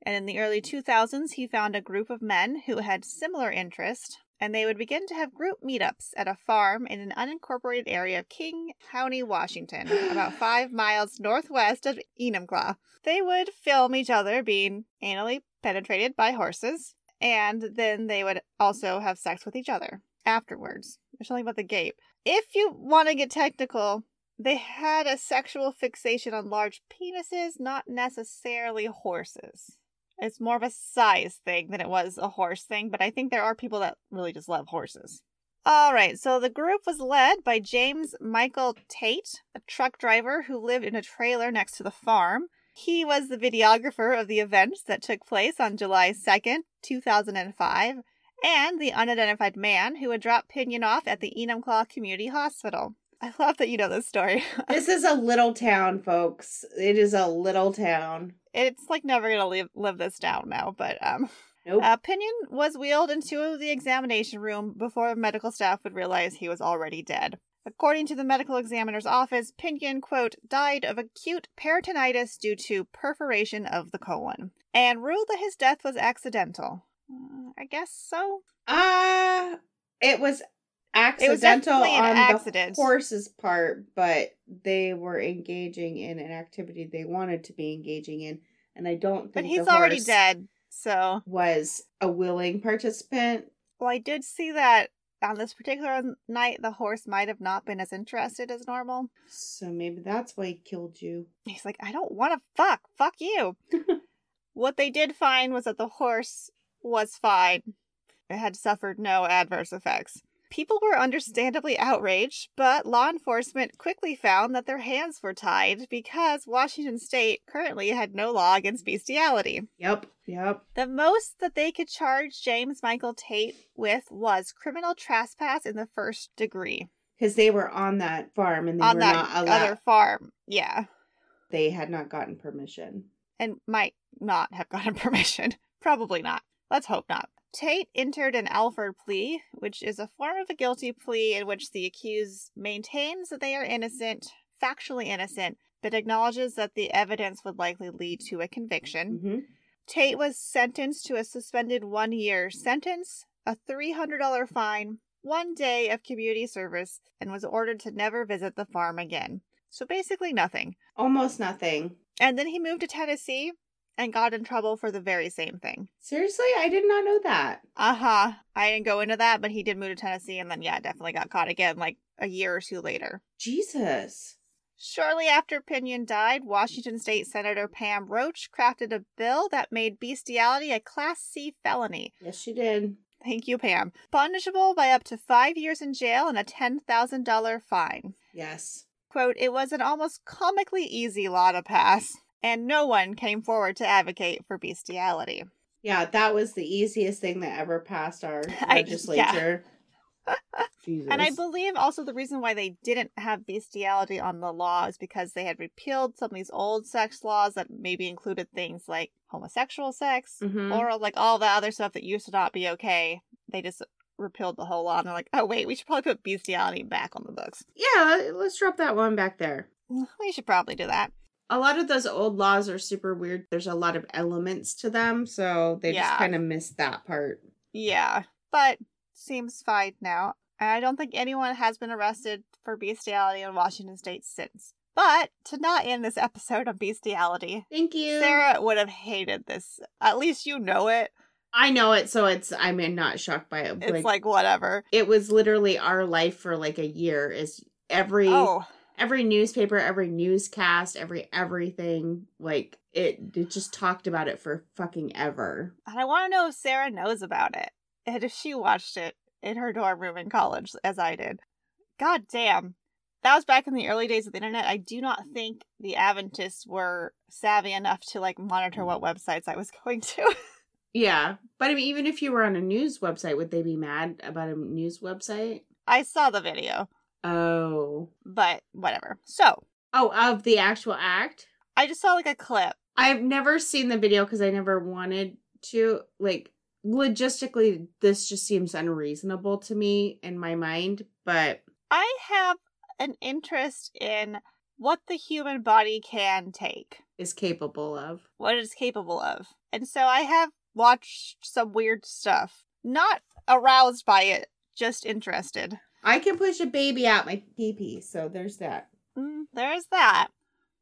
And in the early 2000s, he found a group of men who had similar interests, and they would begin to have group meetups at a farm in an unincorporated area of King County, Washington, about five miles northwest of Enumclaw. They would film each other being anally penetrated by horses, and then they would also have sex with each other afterwards. There's something about the gape. If you want to get technical, they had a sexual fixation on large penises, not necessarily horses. It's more of a size thing than it was a horse thing, but I think there are people that really just love horses. All right, so the group was led by James Michael Tate, a truck driver who lived in a trailer next to the farm. He was the videographer of the events that took place on July 2nd, 2005, and the unidentified man who had dropped Pinyan off at the Enumclaw Community Hospital. I love that you know this story. This is a little town, folks. It is a little town. it's like never gonna live live this down now, but um Nope. uh, Pinyan was wheeled into the examination room before medical staff would realize he was already dead. According to the medical examiner's office, Pinyan, quote, died of acute peritonitis due to perforation of the colon, and ruled that his death was accidental. Uh, I guess so. Ah, it was accidental It was accidental definitely an on accident. the horse's part, but they were engaging in an activity they wanted to be engaging in, and I don't think But he's the already horse dead, so. Was a willing participant. Well, I did see that on this particular night, the horse might have not been as interested as normal. So maybe that's why he killed you. He's like, I don't want to fuck. Fuck you. what they did find was that the horse was fine. It had suffered no adverse effects. People were understandably outraged, but law enforcement quickly found that their hands were tied because Washington state currently had no law against bestiality. Yep, yep. The most that they could charge James Michael Tate with was criminal trespass in the first degree Because they were on that farm and they on were that not allowed. other farm. Yeah. They had not gotten permission. and might not have gotten permission. Probably not. Let's hope not. Tate entered an Alford plea, which is a form of a guilty plea in which the accused maintains that they are innocent, factually innocent, but acknowledges that the evidence would likely lead to a conviction. hmm Tate was sentenced to a suspended one year sentence, a $300 fine, one day of community service, and was ordered to never visit the farm again. So basically, nothing. Almost nothing. And then he moved to Tennessee and got in trouble for the very same thing. Seriously, I did not know that. Uh huh. I didn't go into that, but he did move to Tennessee and then, yeah, definitely got caught again like a year or two later. Jesus. Shortly after Pinyan died, Washington State Senator Pam Roach crafted a bill that made bestiality a Class C felony. Yes, she did. Thank you, Pam. Punishable by up to five years in jail and a $10,000 fine. Yes. Quote, it was an almost comically easy law to pass, and no one came forward to advocate for bestiality. Yeah, that was the easiest thing that ever passed our I- legislature. Jesus. And I believe also the reason why they didn't have bestiality on the law is because they had repealed some of these old sex laws that maybe included things like homosexual sex, Mhm. or like all the other stuff that used to not be okay. They just repealed the whole law and they're like, oh, wait, we should probably put bestiality back on the books. yeah, let's drop that one back there. We should probably do that. A lot of those old laws are super weird. There's a lot of elements to them, so they just kind of missed that part. Yeah, but seems fine now. And I don't think anyone has been arrested for bestiality in Washington state since. But to not end this episode on bestiality, Thank you. Sarah would have hated this. At least you know it. I know it, so it's I'm not shocked by it. It's like, whatever. it was literally our life for like a year. Is every Oh, every newspaper, every newscast, every everything like it. It just talked about it for fucking ever. and I want to know if Sarah knows about it. And if she watched it in her dorm room in college, as I did. God damn. That was back in the early days of the internet. I do not think the Adventists were savvy enough to like monitor what websites I was going to. Yeah, but I mean, even if you were on a news website, would they be mad about a news website? I saw the video, Oh, but whatever. So, oh, of the actual act. I just saw like a clip. I've never seen the video because I never wanted to. Like, logistically, this just seems unreasonable to me in my mind. But I have an interest in what the human body can take, is capable of. what it is capable of. And so I have watched some weird stuff. Not aroused by it, just interested. I can push a baby out my pee pee, so there's that. Mm, there's that.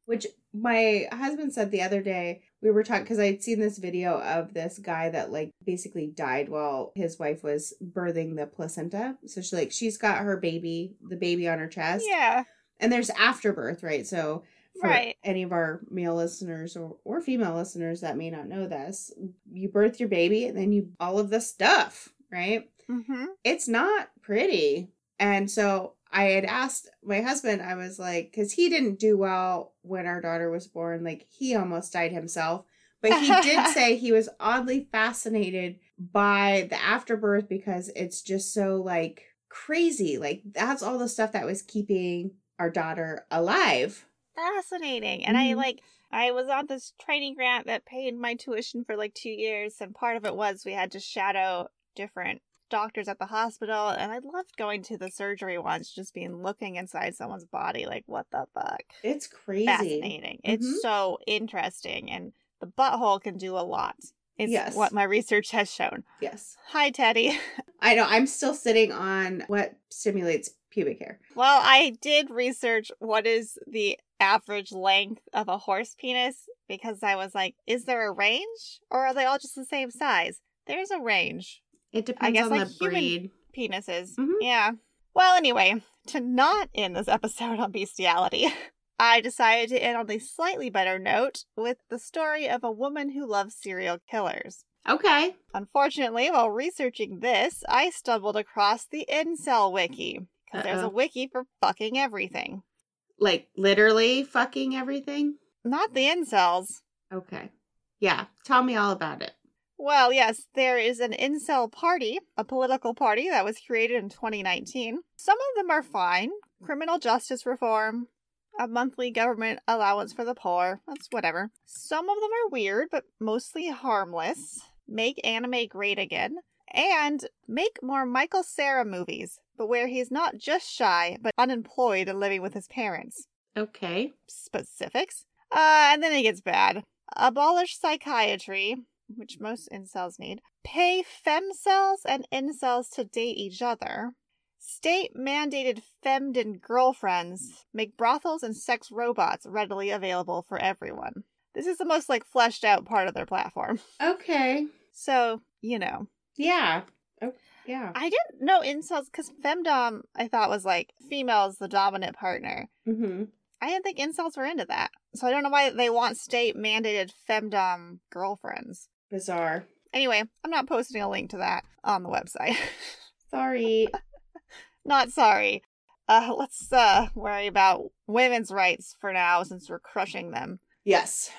Which my husband said the other day, we were talking because I'd seen this video of this guy that like basically died while his wife was birthing the placenta. So she like she's got her baby, the baby on her chest, Yeah. and there's afterbirth, right? So for Right. any of our male listeners or, or female listeners that may not know this, you birth your baby and then you all of the stuff, right? Mm-hmm. it's not pretty. And so I had asked my husband, I was like, because he didn't do well when our daughter was born. Like, he almost died himself. But he did say he was oddly fascinated by the afterbirth because it's just so, like, crazy. Like, that's all the stuff that was keeping our daughter alive. Fascinating. And I Mhm. like I was on this training grant that paid my tuition for like two years, and part of it was we had to shadow different doctors at the hospital, and I loved going to the surgery ones, just being looking inside someone's body, like what the fuck. It's crazy. Fascinating. It's Mhm. so interesting, and the butthole can do a lot. It's Yes. what my research has shown. Yes. Hi, Teddy. I know. I'm still sitting on what stimulates pubic hair. Well, I did research what is the average length of a horse penis because I was like, is there a range or are they all just the same size? There's a range. It depends I guess, on like, the human- breed. Penises. Mhm. Yeah. Well, anyway, to not end this episode on bestiality, I decided to end on a slightly better note with the story of a woman who loves serial killers. Okay. Unfortunately, while researching this, I stumbled across the Incel Wiki. Because there's a wiki for fucking everything. Like literally fucking everything? Not the incels. Okay. Yeah. Tell me all about it. Well, yes, there is an incel party, a political party that was created in 2019. Some of them are fine. Criminal justice reform, a monthly government allowance for the poor, that's whatever. Some of them are weird, but mostly harmless. Make anime great again. And make more Michael Cera movies, but where he's not just shy, but unemployed and living with his parents. Okay. specifics. Uh, and then it gets bad. Abolish psychiatry, which most incels need. Pay femcels and incels to date each other. State mandated femdom girlfriends make brothels and sex robots readily available for everyone. This is the most like fleshed out part of their platform. Okay. So, you know. Yeah. Oh, yeah. I didn't know incels because femdom I thought was like females the dominant partner. Mm-hmm. I didn't think incels were into that. So I don't know why they want state mandated femdom girlfriends. Bizarre. Anyway, I'm not posting a link to that on the website. Sorry. not sorry. Uh, let's uh, worry about women's rights for now since we're crushing them. Yes.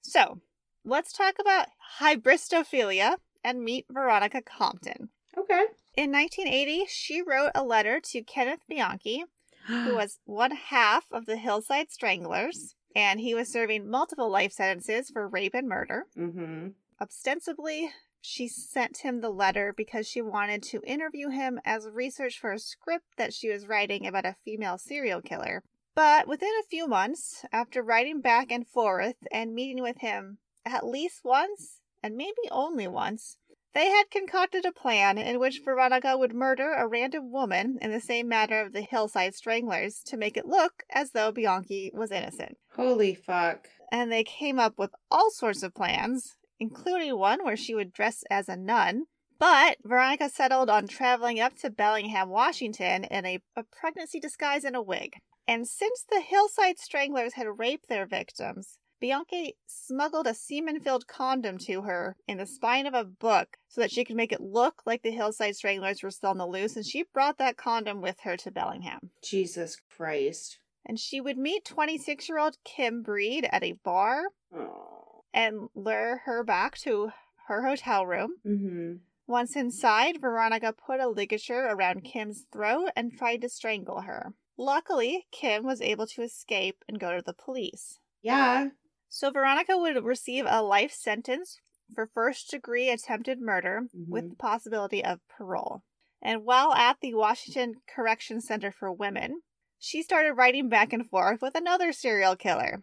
So, let's talk about hybristophilia and meet Veronica Compton. Okay. In 1980, she wrote a letter to Kenneth Bianchi, who was one half of the Hillside Stranglers, and he was serving multiple life sentences for rape and murder. mm-hmm. Ostensibly, she sent him the letter because she wanted to interview him as research for a script that she was writing about a female serial killer. But within a few months, after writing back and forth and meeting with him at least once, and maybe only once, they had concocted a plan in which Veronica would murder a random woman in the same manner of the Hillside Stranglers to make it look as though Bianchi was innocent. Holy fuck. And they came up with all sorts of plans, including one where she would dress as a nun. But Veronica settled on traveling up to Bellingham, Washington in a, a pregnancy disguise and a wig. And since the Hillside Stranglers had raped their victims, Bianchi smuggled a semen filled condom to her in the spine of a book so that she could make it look like the Hillside Stranglers were still on the loose, and she brought that condom with her to Bellingham. Jesus Christ. And she would meet 26 year old Kim Breed at a bar Oh. And lure her back to her hotel room. Mm-hmm. Once inside, Veronica put a ligature around Kim's throat and tried to strangle her. Luckily, Kim was able to escape and go to the police. Yeah. So Veronica would receive a life sentence for first degree attempted murder with the possibility of parole. And while at the Washington Correction Center for Women, she started writing back and forth with another serial killer.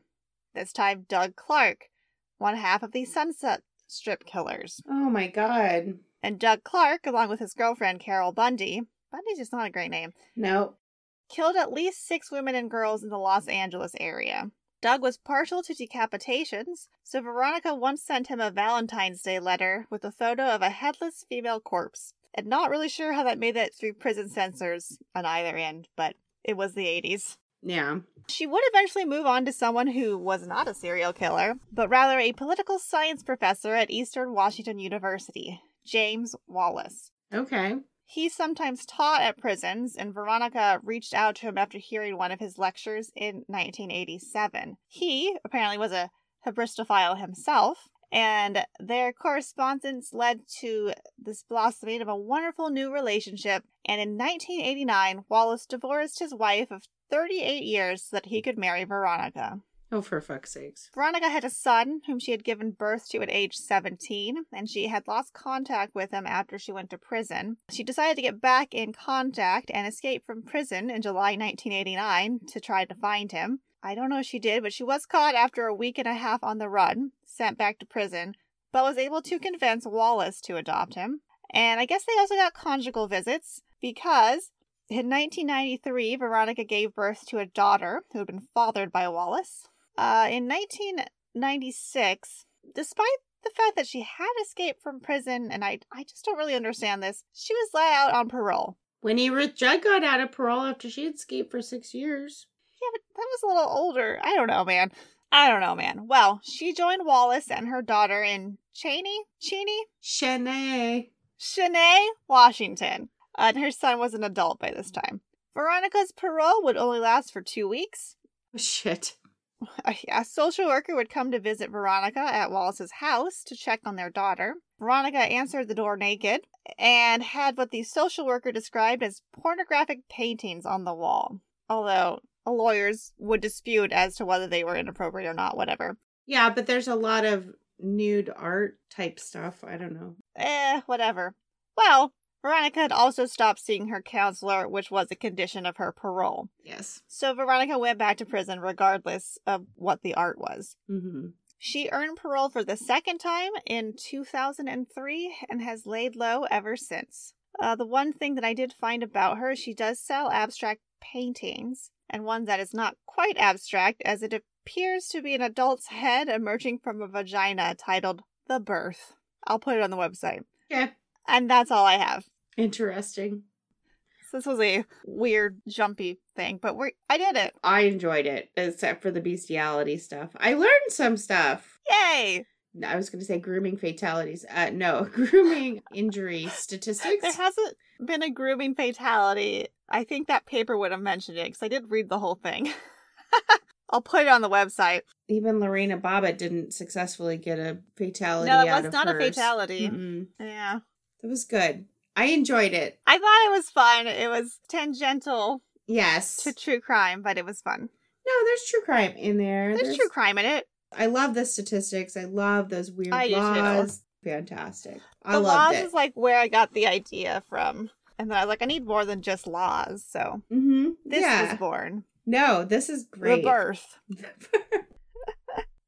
This time, Doug Clark, one half of the Sunset Strip killers. Oh my god. And Doug Clark, along with his girlfriend Carol Bundy, Bundy's just not a great name, No. killed at least six women and girls in the Los Angeles area. Doug was partial to decapitations, so Veronica once sent him a Valentine's Day letter with a photo of a headless female corpse. And not really sure how that made it through prison censors on either end, but it was the 80s. Yeah. She would eventually move on to someone who was not a serial killer, but rather a political science professor at Eastern Washington University, James Wallace. Okay. He sometimes taught at prisons, and Veronica reached out to him after hearing one of his lectures in 1987. He apparently was a hybristophile himself, and their correspondence led to this blossoming of a wonderful new relationship. And in 1989, Wallace divorced his wife of 38 years so that he could marry Veronica. Oh, for fuck's sakes. Veronica had a son whom she had given birth to at age 17, and she had lost contact with him after she went to prison. She decided to get back in contact and escape from prison in July 1989 to try to find him. I don't know if she did, but she was caught after a week and a half on the run, sent back to prison, but was able to convince Wallace to adopt him. And I guess they also got conjugal visits because in 1993, Veronica gave birth to a daughter who had been fathered by Wallace. Uh, in 1996, despite the fact that she had escaped from prison, and I, I just don't really understand this, she was let out on parole. Winnie Ruth Judd got out of parole after she had escaped for six years. Yeah, but that was a little older. I don't know, man. I don't know, man. Well, she joined Wallace and her daughter in Cheney, Cheney, Cheney. Shanae, Washington. And her son was an adult by this time. Veronica's parole would only last for two weeks. Oh, shit. A social worker would come to visit Veronica at Wallace's house to check on their daughter. Veronica answered the door naked and had what the social worker described as pornographic paintings on the wall. Although lawyers would dispute as to whether they were inappropriate or not, whatever. Yeah, but there's a lot of nude art type stuff. I don't know. Eh, whatever. Well, Veronica had also stopped seeing her counselor, which was a condition of her parole. Yes. So Veronica went back to prison regardless of what the art was. Mm-hmm. She earned parole for the second time in 2003 and has laid low ever since. Uh, the one thing that I did find about her, she does sell abstract paintings, and one that is not quite abstract, as it appears to be an adult's head emerging from a vagina titled The Birth. I'll put it on the website. Okay. And that's all I have. Interesting. So this was a weird, jumpy thing, but we I did it. I enjoyed it, except for the bestiality stuff. I learned some stuff. Yay! I was going to say grooming fatalities. Uh, no, grooming injury statistics. There hasn't been a grooming fatality. I think that paper would have mentioned it because I did read the whole thing. I'll put it on the website. Even Lorena Bobbitt didn't successfully get a fatality. No, it was not a fatality. Mm-mm. Yeah. It was good. I enjoyed it. I thought it was fun. It was tangential Yes. to true crime, but it was fun. no, there's true crime in there. There's, true crime in it. I love the statistics. I love those weird I laws. Fantastic. I the loved laws it. is like where I got the idea from. And then I was like, I need more than just laws. So mm-hmm. this yeah. was born. no, this is great. Rebirth.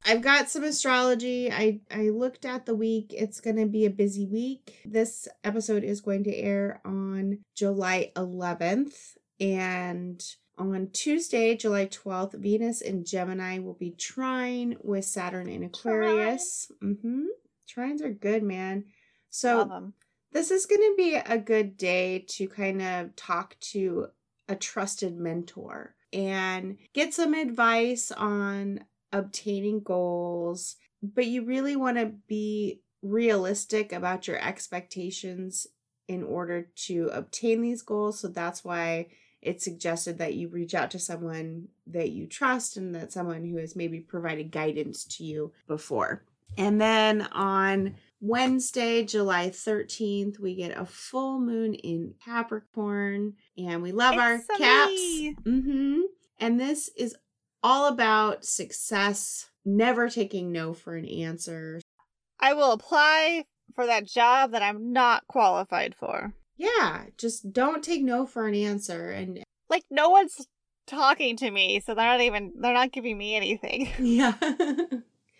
I've got some astrology. I I looked at the week. It's going to be a busy week. This episode is going to air on July 11th and on Tuesday, July 12th, Venus in Gemini will be trine with Saturn in Aquarius. Mhm. Trines are good, man. So this is going to be a good day to kind of talk to a trusted mentor and get some advice on obtaining goals. But you really want to be realistic about your expectations in order to obtain these goals. So that's why it's suggested that you reach out to someone that you trust and that someone who has maybe provided guidance to you before. And then on Wednesday, July 13th, we get a full moon in Capricorn and we love our It's caps. me. Mhm. And this is all about success, never taking no for an answer. I will apply for that job that I'm not qualified for. Yeah, just don't take no for an answer and Like no one's talking to me, so they're not even they're not giving me anything. Yeah.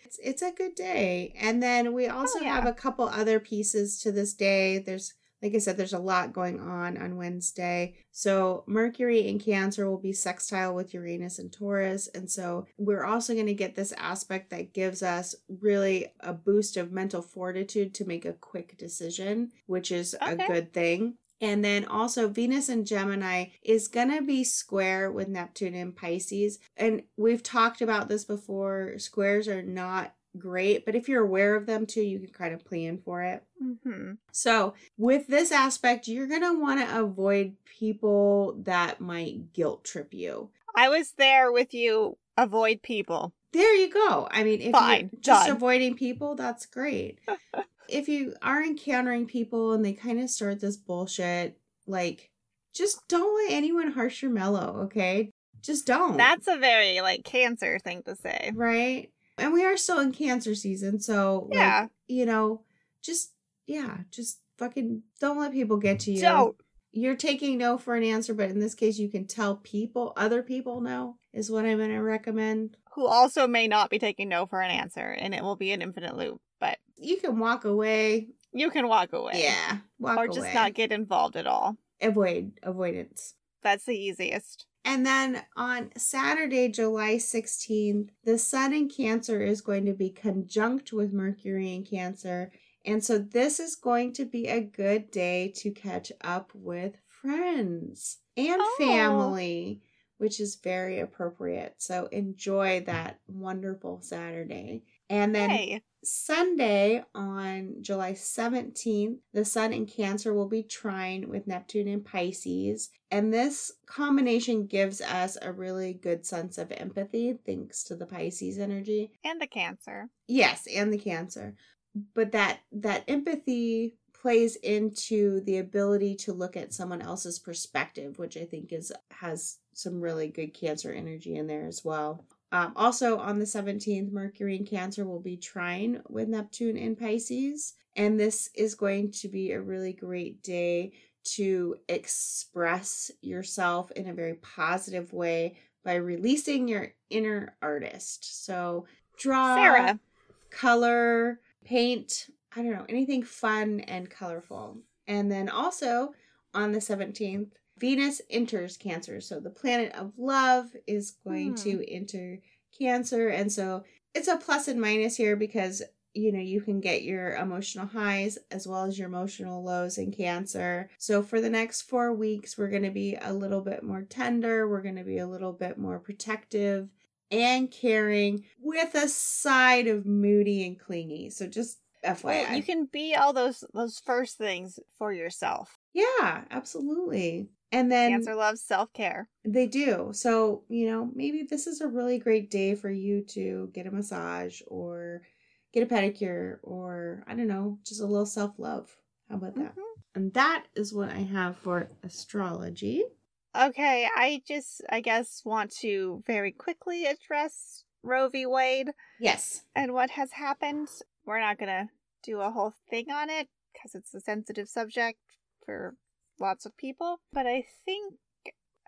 it's it's a good day. And then we also Oh, yeah. have a couple other pieces to this day. There's like I said, there's a lot going on on Wednesday. So Mercury in Cancer will be sextile with Uranus and Taurus. And so we're also going to get this aspect that gives us really a boost of mental fortitude to make a quick decision, which is a good thing. And then also Venus and Gemini is going to be square with Neptune and Pisces. And we've talked about this before. Squares are not great, but if you're aware of them too, you can kind of plan for it. hmm So, with this aspect, you're going to want to avoid people that might guilt trip you. I was there with you. Avoid people. There you go. I mean, if Fine, you're just done. avoiding people, that's great. if you are encountering people and they kind of start this bullshit, like, just don't let anyone harsh your mellow, okay? Just don't. That's a very like cancer thing to say. right. And we are still in cancer season, so like, Yeah. you know, just yeah, just fucking don't let people get to you. Don't. You're taking no for an answer, but in this case, you can tell people, other people, no, is what I'm going to recommend. Who also may not be taking no for an answer, and it will be an infinite loop. But You can walk away. you can walk away. Yeah, walk Or just not get involved at all. avoid avoidance. That's the easiest. And then on Saturday, July 16th, the sun in Cancer is going to be conjunct with Mercury in Cancer. And so this is going to be a good day to catch up with friends and Oh. family, which is very appropriate. So enjoy that wonderful Saturday. And then Hey. Sunday on July 17th, the Sun in Cancer will be trine with Neptune in Pisces. And this combination gives us a really good sense of empathy thanks to the Pisces energy. And the cancer. Yes, and the Cancer. But that that empathy plays into the ability to look at someone else's perspective, which I think is has some really good Cancer energy in there as well. Um, also, on the 17th, Mercury in Cancer will be trine with Neptune in Pisces. And this is going to be a really great day to express yourself in a very positive way by releasing your inner artist. So, draw, Sarah. color, paint, I don't know, anything fun and colorful. And then also on the 17th, Venus enters Cancer. So the planet of love is going Hmm. to enter Cancer. And so it's a plus and minus here because, you know, you can get your emotional highs as well as your emotional lows in Cancer. So for the next four weeks, we're going to be a little bit more tender. We're going to be a little bit more protective. and caring with a side of moody and clingy. So just FYI. Well, you can be all those those first things for yourself. Yeah, absolutely. And then Cancer loves self care. They do. So, you know, maybe this is a really great day for you to get a massage or get a pedicure or, I don't know, just a little self love. How about that? Mhm. And that is what I have for astrology. Okay, I just I guess want to very quickly address Roe v. Wade Yes. and what has happened. We're not gonna do a whole thing on it because it's a sensitive subject for lots of people. But I think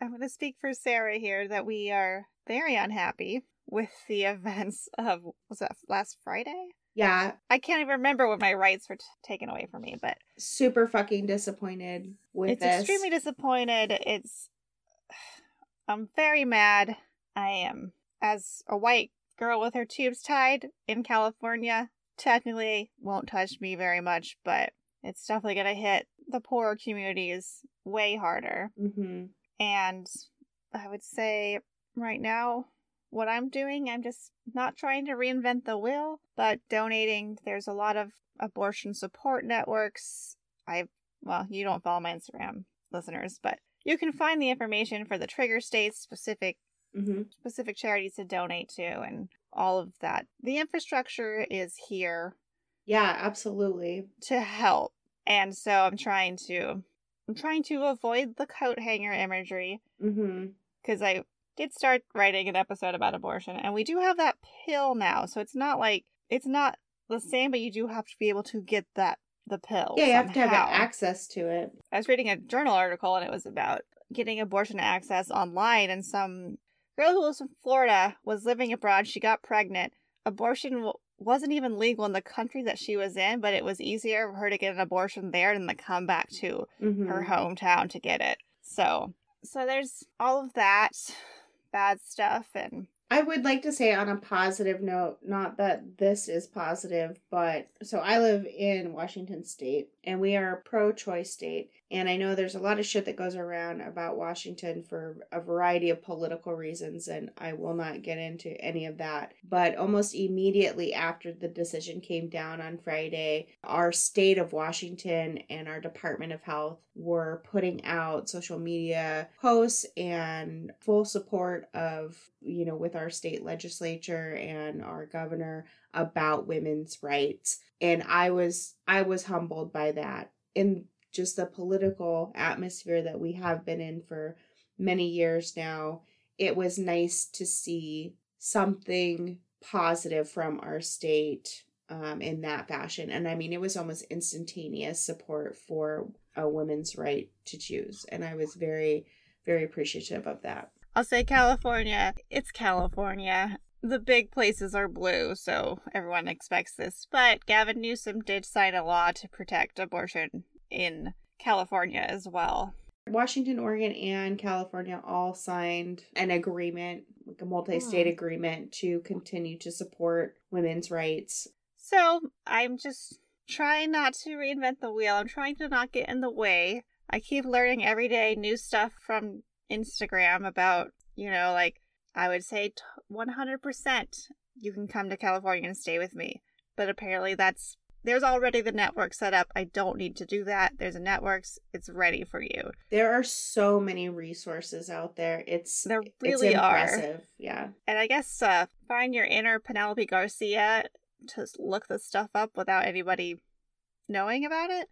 I'm gonna speak for Sarah here that we are very unhappy with the events of was that last Friday? Yeah. I can't even remember when my rights were t- taken away from me, but Super fucking disappointed with it's this. extremely disappointed. It's I'm very mad. I am as a white girl with her tubes tied in California. Technically, won't touch me very much, but it's definitely gonna hit the poorer communities way harder. hmm And I would say right now, what I'm doing, I'm just not trying to reinvent the wheel, but donating. There's a lot of abortion support networks. I, well, you don't follow my Instagram listeners, but you can find the information for the trigger states, specific Mm-hmm. specific charities to donate to, and all of that. The infrastructure is here Yeah, absolutely. to help, and so I'm trying to, I'm trying to avoid the coat hanger imagery hmm because I did start writing an episode about abortion, and we do have that pill now, so it's not like it's not the same, but you do have to be able to get that the pill. Yeah, you have to have access to it. I was reading a journal article, and it was about getting abortion access online, and some girl who was from Florida was living abroad. She got pregnant. Abortion w- wasn't even legal in the country that she was in, but it was easier for her to get an abortion there than to come back to hmm her hometown to get it. So, so there's all of that bad stuff and I would like to say on a positive note, not that this is positive, but so I live in Washington state and we are a pro choice state. And I know there's a lot of shit that goes around about Washington for a variety of political reasons, and I will not get into any of that. But almost immediately after the decision came down on Friday, our state of Washington and our Department of Health were putting out social media posts and full support of, you know, with our state legislature and our governor about women's rights. And I was I was humbled by that. In just the political atmosphere that we have been in for many years now, it was nice to see something positive from our state um, in that fashion. And I mean, it was almost instantaneous support for a woman's right to choose. And I was very, very appreciative of that. I'll say California. It's California. The big places are blue, so everyone expects this. But Gavin Newsom did sign a law to protect abortion in California as well. Washington, Oregon, and California all signed an agreement, like a multi state Hmm. agreement, to continue to support women's rights. So I'm just trying not to reinvent the wheel. I'm trying to not get in the way. I keep learning every day new stuff from Instagram about, you know, like I would say t- 100% you can come to California and stay with me. But apparently that's there's already the network set up. I don't need to do that. There's a networks. It's ready for you. There are so many resources out there. It's There it's really are. Yeah. And I guess uh, find your inner Penelope Garcia to look this stuff up without anybody knowing about it.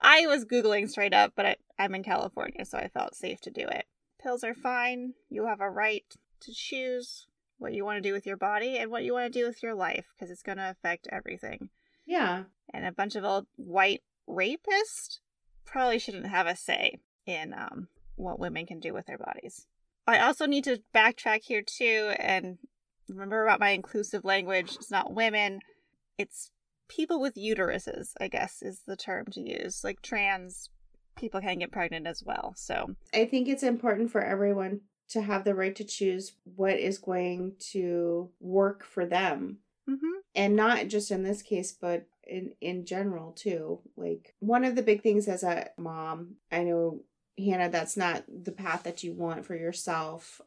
I was Googling straight up, but I, I'm in California, so I felt safe to do it. Pills are fine. You have a right to choose what you want to do with your body and what you want to do with your life because it's going to affect everything. Yeah. And a bunch of old white rapists probably shouldn't have a say in um, what women can do with their bodies. I also need to backtrack here too and remember about my inclusive language. It's not women, it's people with uteruses, I guess is the term to use. Like trans people can get pregnant as well. So, I think it's important for everyone to have the right to choose what is going to work for them. Mhm. and not just in this case but in in general too like one of the big things as a mom i know hannah that's not the path that you want for yourself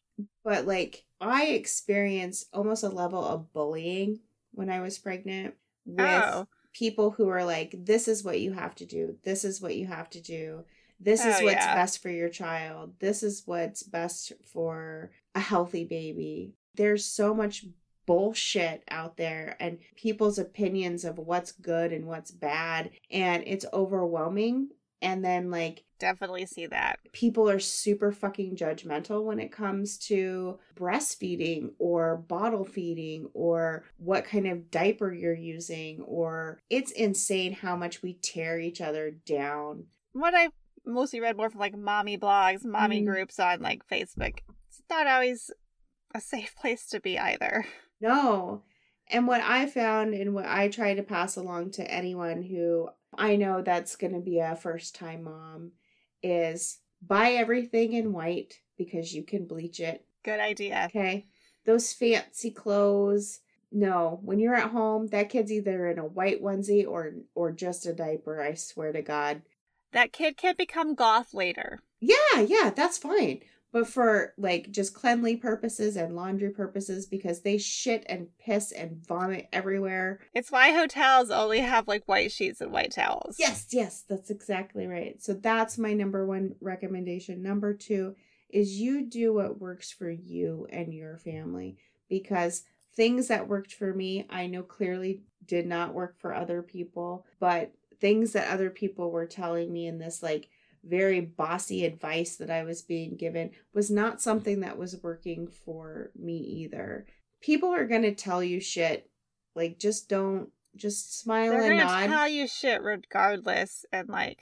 but like I experienced almost a level of bullying when I was pregnant with Oh. people who are like, this is what you have to do. This is what you have to do. This is Oh, what's yeah. best for your child. This is what's best for a healthy baby. There's so much bullshit out there and people's opinions of what's good and what's bad. And it's overwhelming. And then, like, Definitely see that. people are super fucking judgmental when it comes to breastfeeding or bottle feeding or what kind of diaper you're using or it's insane how much we tear each other down. What I mostly read more from like mommy blogs, mommy Mhm. groups on like Facebook. It's not always a safe place to be either. No. And what I found and what I try to pass along to anyone who I know that's going to be a first time mom is buy everything in white because you can bleach it Good idea. Okay. Those fancy clothes. No, when you're at home, that kid's either in a white onesie or or just a diaper, I swear to God. That kid can become goth later. Yeah, yeah, that's fine. But for like just cleanly purposes and laundry purposes because they shit and piss and vomit everywhere. It's why hotels only have like white sheets and white towels. Yes, yes, that's exactly right. So that's my number one recommendation. Number two is you do what works for you and your family because things that worked for me, I know clearly did not work for other people, but things that other people were telling me in this like very bossy advice that I was being given was not something that was working for me either. People are going to tell you shit. Like just don't just smile They're and nod tell you shit regardless and like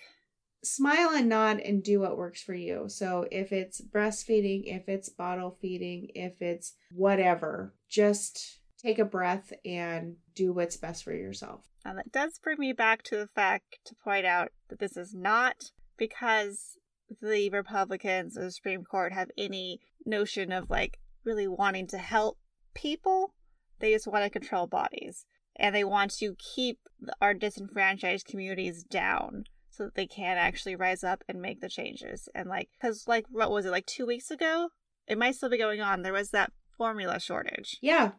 smile and nod and do what works for you. So if it's breastfeeding, if it's bottle feeding, if it's whatever, just take a breath and do what's best for yourself. And that does bring me back to the fact to point out that this is not because the Republicans or the Supreme Court have any notion of like really wanting to help people. They just want to control bodies. And they want to keep our disenfranchised communities down so that they can actually rise up and make the changes. And like, because like, what was it, like two weeks ago? It might still be going on. There was that formula shortage. Yeah.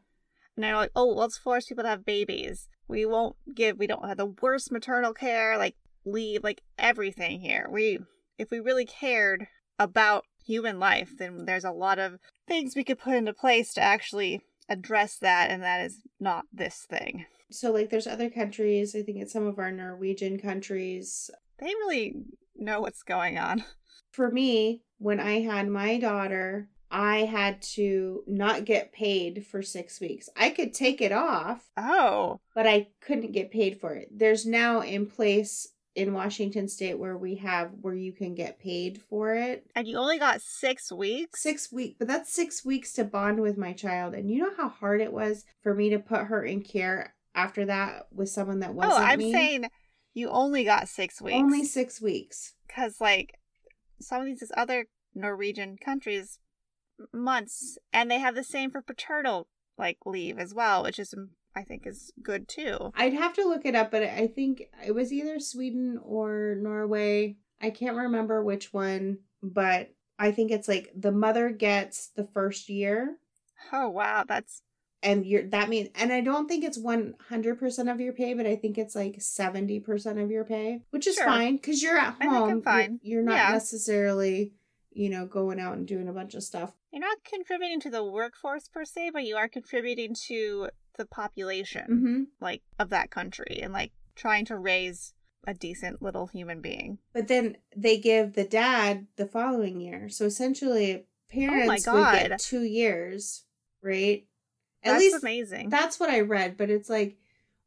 And they're like, oh, let's force people to have babies. We won't give, we don't have the worst maternal care, like leave, like everything here. We, if we really cared about human life, then there's a lot of things we could put into place to actually address that. And that is not this thing. So like there's other countries, I think it's some of our Norwegian countries. They really know what's going on. For me, when I had my daughter, I had to not get paid for 6 weeks. I could take it off, Oh, but I couldn't get paid for it. There's now in place in Washington state where we have where you can get paid for it. and you only got six weeks? Six weeks, but that's six weeks to bond with my child. And you know how hard it was for me to put her in care after that with someone that oh, wasn't Oh, I'm me? saying you only got six weeks. only six weeks. because like some of these other Norwegian countries months and they have the same for paternal like leave as well which is I think is good too. I'd have to look it up, but I think it was either Sweden or Norway. I can't remember which one, but I think it's like the mother gets the first year Oh wow, that's and you're that means and I don't think it's 100% of your pay, but I think it's like 70% of your pay, which is Sure. fine cuz you're at I think I'm home. You're- fine. You're, not Yeah. necessarily, you know, going out and doing a bunch of stuff. you're not contributing to the workforce per se, but you are contributing to the population Mhm. like of that country and like trying to raise a decent little human being. But then they give the dad the following year. So essentially, parents would Oh God. get two years, right? At That's least amazing. that's what I read. But it's like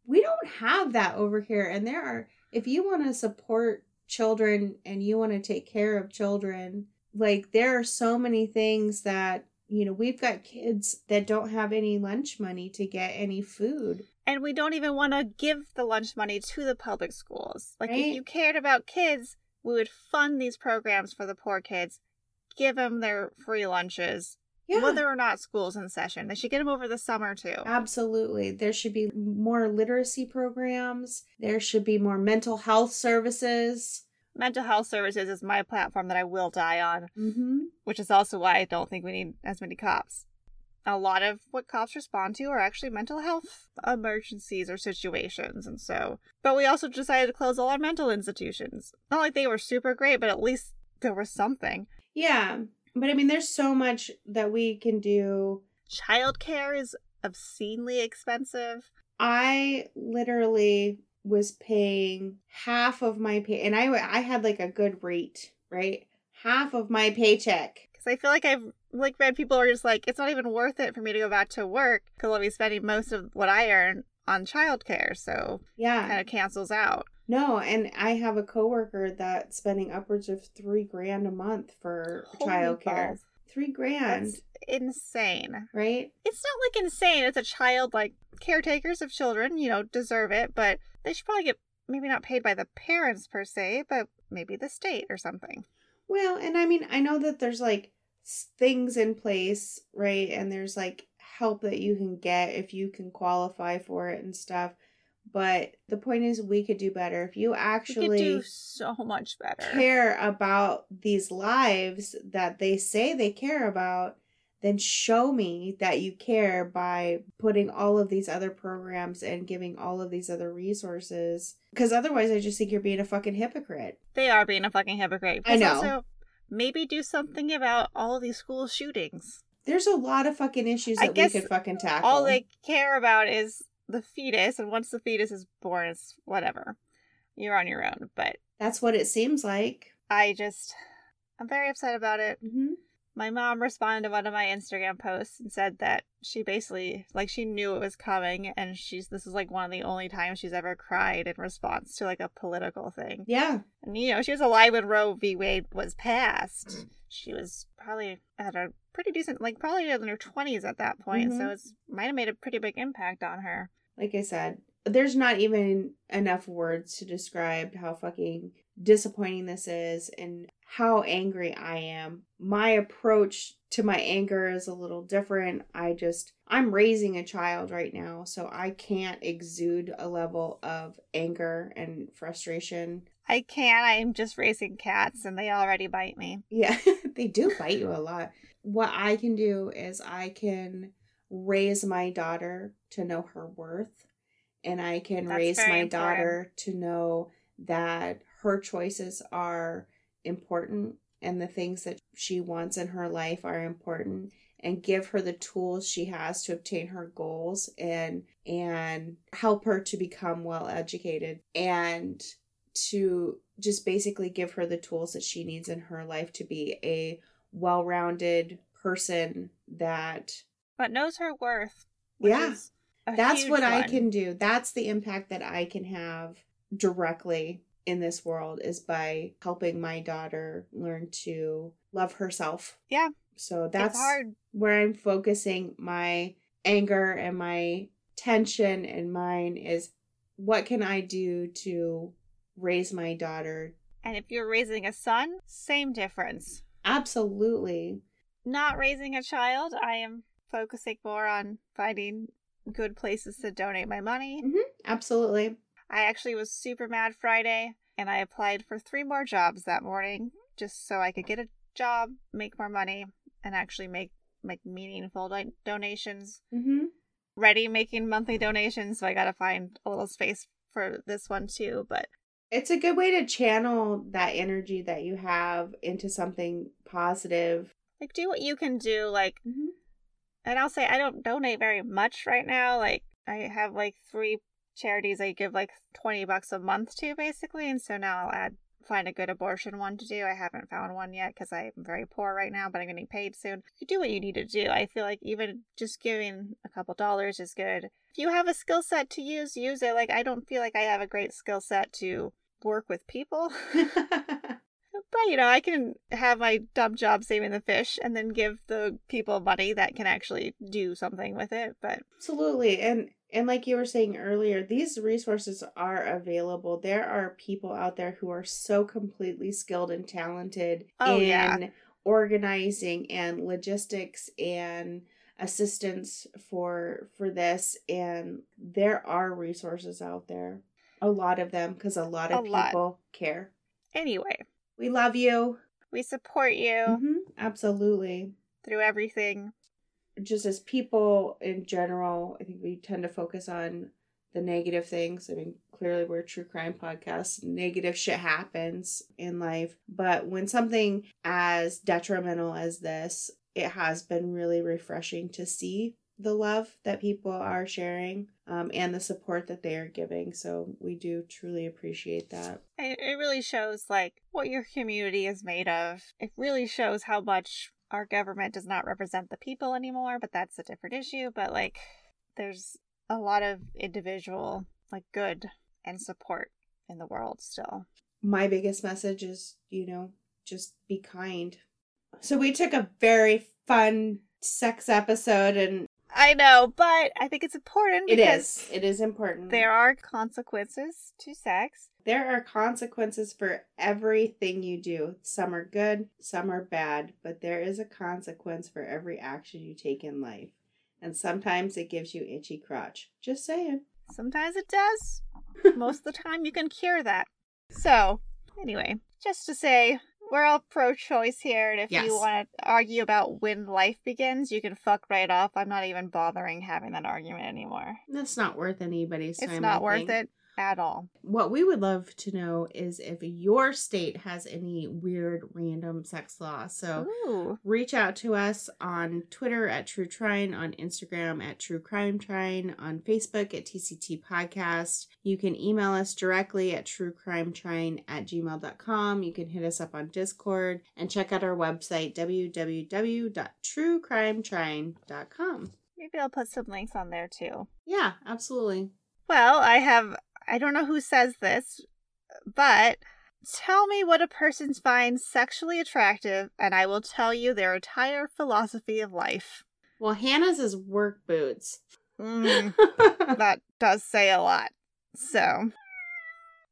we don't have that over here. And there are, if you want to support children and you want to take care of children, like there are so many things that you know we've got kids that don't have any lunch money to get any food. And we don't even want to give the lunch money to the public schools. Like, Right. if you cared about kids, we would fund these programs for the poor kids, give them their free lunches, Yeah. whether or not school's in session. They should get them over the summer, too. Absolutely. There should be more literacy programs. There should be more mental health services. Mental health services is my platform that I will die on, Mm-hmm. which is also why I don't think we need as many cops. A lot of what cops respond to are actually mental health emergencies or situations, and so. But we also decided to close all our mental institutions. Not like they were super great, but at least there was something. Yeah. But I mean, there's so much that we can do. Childcare is obscenely expensive. I literally was paying half of my pay, and I I had like a good rate, right? Half of my paycheck. Because I feel like I've like read people are just like it's not even worth it for me to go back to work because I'll be spending most of what I earn on childcare, so Yeah. kind of cancels out. No, and I have a coworker that's spending upwards of three grand a month for Holy childcare. balls. Three grand, That's insane. right? It's not like insane. It's a child. Like caretakers of children, you know, deserve it, but they should probably get maybe not paid by the parents per se, but maybe the state or something. Well, and I mean, I know that there's like things in place, right? And there's like help that you can get if you can qualify for it and stuff. But the point is, we could do better if you We could actually do so much better. care about these lives that they say they care about. Then show me that you care by putting all of these other programs and giving all of these other resources. Because otherwise, I just think you're being a fucking hypocrite. They are being a fucking hypocrite. I know. Also, maybe do something about all of these school shootings. There's a lot of fucking issues that we could fucking tackle. All they care about is the fetus, and once the fetus is born, it's whatever. You're on your own. But That's what it seems like. I just, I'm very upset about it. hmm My mom responded to one of my Instagram posts and said that she basically, like, she knew it was coming, and she's, this is like one of the only times she's ever cried in response to like a political thing. Yeah. And, you know, she was alive when Roe v. Wade was passed. She was probably at a pretty decent, like, probably in her 20s at that point, so Mhm. it's might have made a pretty big impact on her. Like I said, there's not even enough words to describe how fucking disappointing this is and how angry I am. My approach to my anger is a little different. I just, I'm raising a child right now, so I can't exude a level of anger and frustration. I can't. I'm just raising cats, and they already bite me. Yeah, they do bite you a lot. What I can do is I can raise my daughter to know her worth, and I can That's raise my important. daughter to know that her choices are important and the things that she wants in her life are important and give her the tools she has to obtain her goals and and help her to become well educated and to just basically give her the tools that she needs in her life to be a well-rounded person that But knows her worth. Yeah. that's what I can do. That's the impact that I can have directly in this world is by helping my daughter learn to love herself. Yeah. So that's where I'm focusing my anger and my tension and mine is what can I do to raise my daughter? And if you're raising a son, same difference. Absolutely. Not raising a child, I am focusing more on finding good places to donate my money. hmm Absolutely. I actually was super mad Friday and I applied for three more jobs that morning just so I could get a job, make more money, and actually make make meaningful do- donations. hmm Ready making monthly donations, so I got to find a little space for this one too, but It's a good way to channel that energy that you have into something positive. like do what you can do like Mm-hmm. and I'll say I don't donate very much right now. Like I have like three charities I give like twenty bucks a month to basically, and so now I'll add find a good abortion one to do. I haven't found one yet because I'm very poor right now, but I'm getting paid soon. You do what you need to do. I feel like even just giving a couple dollars is good. If you have a skill set to use, use it. Like I don't feel like I have a great skill set to work with people. But you know, I can have my dumb job saving the fish and then give the people money that can actually do something with it. But Absolutely. And and like you were saying earlier, these resources are available. There are people out there who are so completely skilled and talented Oh, in yeah. organizing and logistics and assistance for for this and there are resources out there. A lot of them cuz a lot of A lot. people care. Anyway, We love you. we support you hmm Absolutely. through everything. Just as people in general, I think we tend to focus on the negative things. I mean, clearly we're a true crime podcast. Negative shit happens in life. But when something as detrimental as this, it has been really refreshing to see the love that people are sharing um, and the support that they are giving. So we do truly appreciate that. It, it really shows like what your community is made of. It really shows how much our government does not represent the people anymore, but that's a different issue. But like there's a lot of individual like good and support in the world still. my biggest message is, you know, just be kind. So we took a very fun sex episode and I know, but I think it's important It is. It is important. there are consequences to sex. there are consequences for everything you do. Some are good, some are bad, but there is a consequence for every action you take in life. And sometimes it gives you itchy crotch. Just saying. Sometimes it does. Most of the time, you can cure that. So, anyway, just to say, we're all pro choice here, and if Yes. you want to argue about when life begins, you can fuck right off. I'm not even bothering having that argument anymore. That's not worth anybody's time. It's not I worth think. it at all. What we would love to know is if your state has any weird random sex law. So Ooh. reach out to us on Twitter at True Trine, on Instagram at True Crime Trine, on Facebook at TCT Podcast. You can email us directly at truecrimetrine at gmail.com. You can hit us up on Discord and check out our website www.truecrimetrine.com. Maybe I'll put some links on there too. Yeah, absolutely. Well, I have, I don't know who says this, but tell me what a person finds sexually attractive, and I will tell you their entire philosophy of life. Well, Hannah's is work boots. Mm, that does say a lot. So,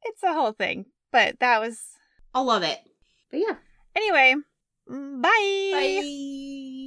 it's a whole thing. But that was. I love it. But yeah. Anyway, mm, bye. Bye.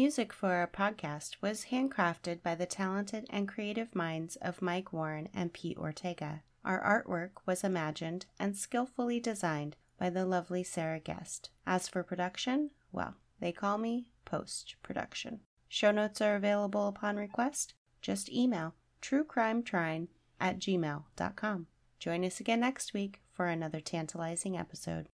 Music for our podcast was handcrafted by the talented and creative minds of Mike Warren and Pete Ortega. Our artwork was imagined and skillfully designed by the lovely Sarah Guest. As for production, well, they call me post production. Show notes are available upon request. Just email truecrimetrine at gmail.com. Join us again next week for another tantalizing episode.